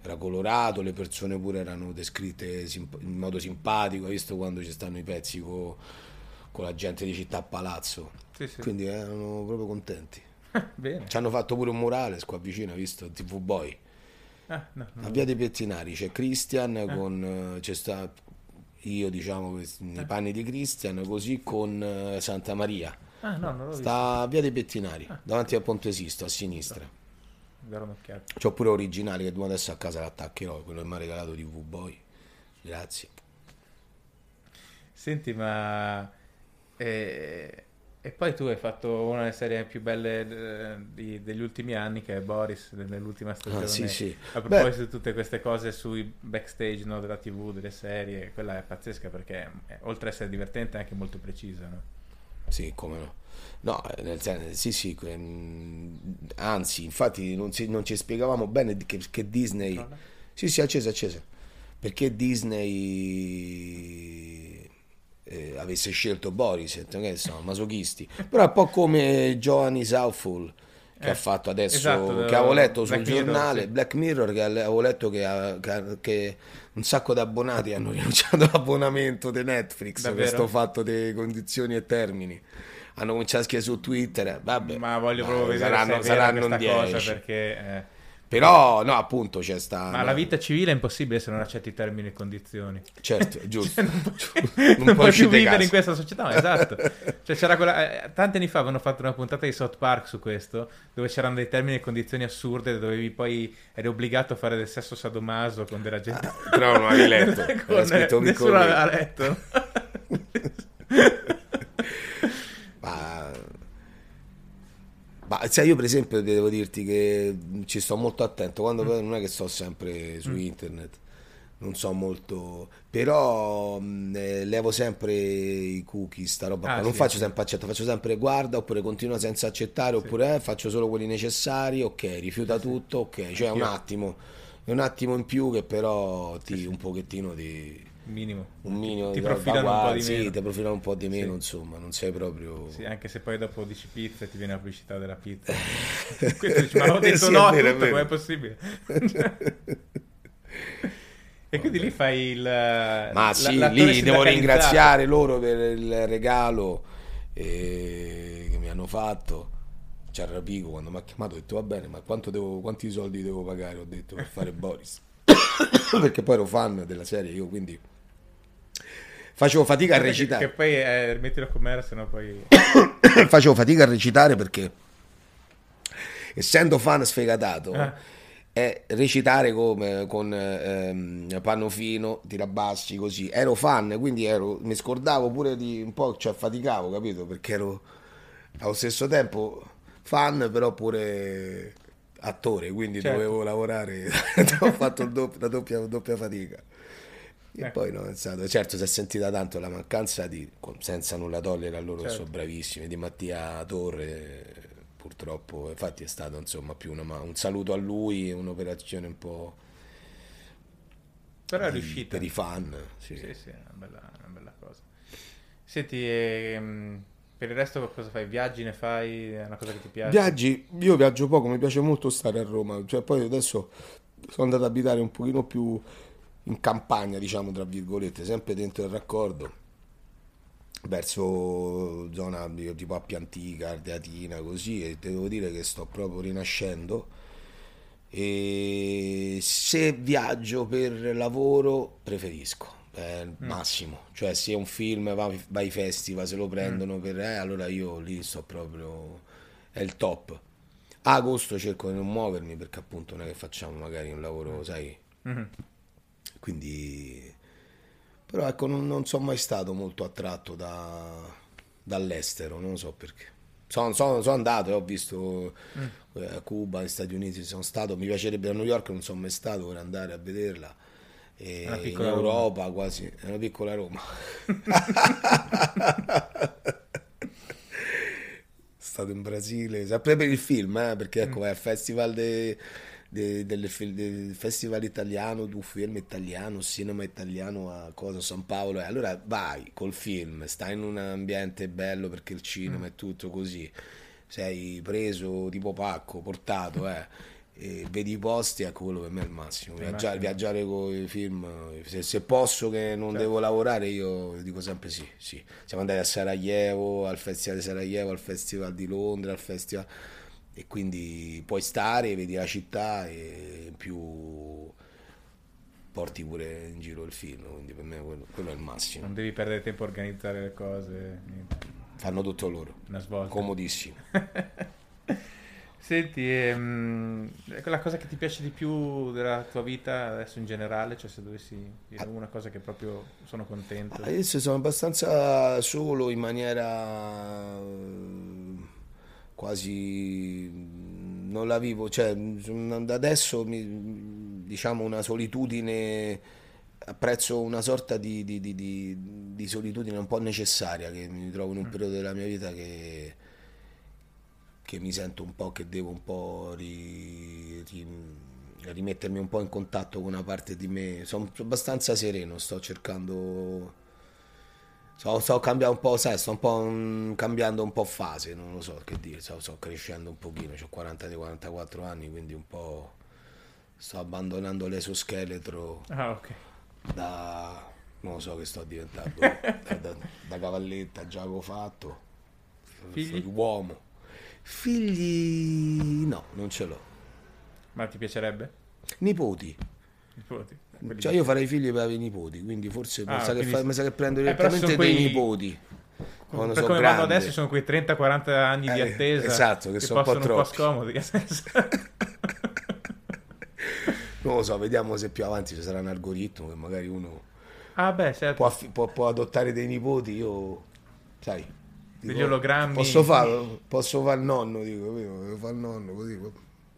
era colorato, le persone pure erano descritte in modo simpatico, hai visto quando ci stanno i pezzi co- con la gente di Città Palazzo, Sì, sì. quindi erano proprio contenti. Bene. Ci hanno fatto pure un murale qua vicino, visto? TV Boy. Ah, no. A Via dei Pettinari c'è Christian con eh, c'è sta io diciamo nei panni di Christian così con eh, Santa Maria. Ah, no. Sta a Via dei Pettinari, davanti al Ponte Sisto, a sinistra. Darò un'occhiata. C'ho pure originali che adesso a casa l'attaccherò, quello che mi ha regalato TV Boy. Grazie. Senti, ma... eh, E poi tu hai fatto una delle serie più belle eh, di- degli ultimi anni, che è Boris, nell'ultima stagione. Ah, sì, sì. A Beh. proposito di tutte queste cose sui backstage no, della TV, delle serie, quella è pazzesca perché eh, oltre a essere divertente è anche molto precisa, no? Sì, come no. No, eh, nel senso, sì, sì, que- mm, anzi, infatti non, si- non ci spiegavamo bene che, che Disney... Sì, sì, accesa, accesa. Perché Disney eh, avesse scelto Boris, che ne so, masochisti. Però è un po' come Giovanni Southfull che Eh, ha fatto adesso, esatto, che avevo letto sul Black Mirror, giornale sì. Black Mirror, che avevo letto che, ha- che che un sacco di abbonati hanno <laughs> rinunciato all'abbonamento di Netflix per Davvero? sto fatto di condizioni e termini. Hanno cominciato a scrivere su Twitter, eh, vabbè, Ma voglio dai, proprio vedere saranno, se saranno cosa 10. perché... eh, Però, no, appunto, c'è sta... Ma la vita civile è impossibile se non accetti termini e condizioni. Certo, è giusto. non puoi, <laughs> Non non puoi più vivere casa. in questa società, no, esatto. <laughs> Cioè, c'era quella, eh, tanti anni fa avevano fatto una puntata di South Park su questo, dove c'erano dei termini e condizioni assurde, dovevi poi eri obbligato a fare del sesso sadomaso con della gente. Però non avevi letto. <laughs> Con- nessuno l'aveva letto. Ma... ma, sai, io per esempio devo dirti che ci sto molto attento, quando Mm. non è che sto sempre su internet, non so molto, però mh, eh, levo sempre i cookie, sta roba Ah, qua. non sì, faccio sì. sempre accetta, faccio sempre guarda, oppure continua senza accettare, oppure eh, faccio solo quelli necessari, ok, rifiuta tutto, ok, cioè un attimo, è un attimo in più che però ti un pochettino di Minimo. un minimo Ti da- profilano un po' di sì, meno. ti profilano un po' di meno, Sì. insomma, non sei proprio Sì, anche se poi dopo dici pizza e ti viene la pubblicità della pizza. <laughs> Questo dici, ma ho detto Sì, no vero, è tutto, com'è possibile? <laughs> e quindi lì fai il... Ma sì, lì devo ringraziare loro per il regalo eh, che mi hanno fatto. C'era Rapico quando mi ha chiamato ho detto va bene, ma quanto devo- quanti soldi devo pagare? Ho detto per fare Boris. <coughs> Perché poi ero fan della serie, io quindi facevo fatica a Che- recitare. Che poi eh, mettilo con me, sennò poi... <coughs> facevo fatica a recitare perché essendo fan sfegatato Ah. è recitare come con ehm, Pannofino, Tirabassi, così. Ero fan, quindi ero, mi scordavo pure di un po', cioè faticavo, capito? Perché ero allo stesso tempo fan, però pure attore, quindi certo. dovevo lavorare, <laughs> ho fatto doppio, la doppia, doppia fatica. E eh. poi no, pensato, certo si è sentita tanto la mancanza di, senza nulla togliere a loro certo. sono bravissimi, di Mattia Torre, purtroppo, infatti è stato insomma più una, un saluto a lui, un'operazione un po'... Però è riuscita. Per i fan. Sì, sì, sì è una bella, una bella cosa. Senti, ehm, per il resto cosa fai? Viaggi ne fai? È una cosa che ti piace? Viaggi, io viaggio poco, mi piace molto stare a Roma, cioè poi adesso sono andato ad abitare un pochino più in campagna, diciamo, tra virgolette, sempre dentro il raccordo verso zona tipo Appia Antica, Ardeatina, così e devo dire che sto proprio rinascendo e se viaggio per lavoro preferisco è il mm. massimo cioè se è un film va, va ai festival se lo prendono mm. per eh, allora io lì sto proprio è il top a agosto cerco di non muovermi perché appunto non è che facciamo magari un lavoro sai mm-hmm. Quindi però ecco, non, non sono mai stato molto attratto da, dall'estero, non so perché. Sono, sono, sono andato e ho visto mm. Eh, a Cuba, negli Stati Uniti, sono stato, mi piacerebbe a New York, non sono mai stato, vorrei andare a vederla. E in Europa Roma. quasi, è una piccola Roma. <laughs> stato in Brasile, sempre per il film, eh, perché ecco, mm. è il festival de, de, del, del, festival italiano, du film italiano, cinema italiano a cosa, San Paolo. E allora vai col film, stai in un ambiente bello perché il cinema mm. è tutto così. Sei preso tipo pacco, portato, eh. E vedi i posti, ecco quello per me è il massimo. Viaggiare, viaggiare con i film, se, se posso che non certo. devo lavorare, io dico sempre sì, sì. Siamo andati a Sarajevo, al Festival di Sarajevo, al Festival di Londra, al Festival e quindi puoi stare, vedi la città e in più porti pure in giro il film, quindi per me quello, quello è il massimo. Non devi perdere tempo a organizzare le cose. Niente. Fanno tutto loro. Una svolta. Comodissimo. <laughs> Senti, ehm, la cosa che ti piace di più della tua vita adesso in generale, cioè se dovessi dire ah. una cosa che proprio sono contento. Adesso sono abbastanza solo in maniera quasi non la vivo, cioè adesso mi, diciamo una solitudine, apprezzo una sorta di, di, di, di, solitudine un po' necessaria che mi trovo in un mm. periodo della mia vita che, che mi sento un po' che devo un po' ri, ri, rimettermi un po' in contatto con una parte di me, sono abbastanza sereno, sto cercando Sto, sto cambiando un po', sai, sto un po' un, cambiando un po' fase, non lo so che dire, sto, sto crescendo un pochino, ho 40-44 anni, quindi un po' sto abbandonando l'esoscheletro ah, okay. da, non lo so che sto diventando, da, <laughs> da, da, cavalletta, già avevo fatto, Figli? uomo. Figli no, non ce l'ho. Ma ti piacerebbe? Nipoti. Cioè io farei figli per avere i nipoti, quindi forse ah, mi, sa quindi... fa, sa che prendo eh, direttamente eh, dei quei... nipoti. Quando per come vanno adesso sono quei 30-40 anni eh, di attesa esatto, che, che sono un po' troppi. un po' scomodi. <laughs> non lo so, vediamo se più avanti ci sarà un algoritmo che magari uno ah, beh, certo. può, può, può, adottare dei nipoti. Io, sai, dico, degli ologrammi. Posso fare posso far il nonno, dico, fare il nonno così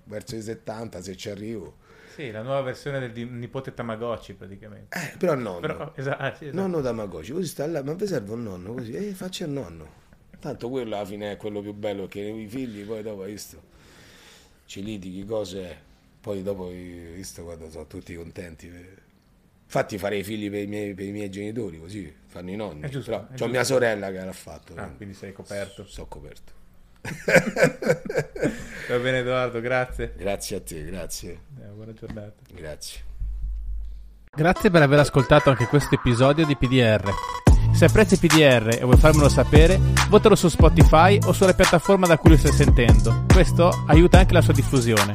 verso i 70 se ci arrivo sì, la nuova versione del nipote Tamagotchi praticamente. Eh, però nonno. Però, <laughs> esatto, sì, esatto. Nonno Tamagotchi, così sta là, ma vi serve un nonno così? Eh, faccia il nonno. Tanto quello alla fine è quello più bello, che i figli poi dopo, hai visto, ci litighi, cose è. Poi dopo, hai visto, quando sono tutti contenti. Infatti farei figli per i miei, per i miei genitori, così fanno i nonni. È giusto, Però ho mia sorella che l'ha fatto. Ah, quindi sei coperto. Sono coperto. Va bene Edoardo, grazie. Grazie a te, grazie. Eh, buona giornata. Grazie. Grazie per aver ascoltato anche questo episodio di PDR. Se apprezzi PDR e vuoi farmelo sapere, votalo su Spotify o sulla piattaforma da cui lo stai sentendo. Questo aiuta anche la sua diffusione.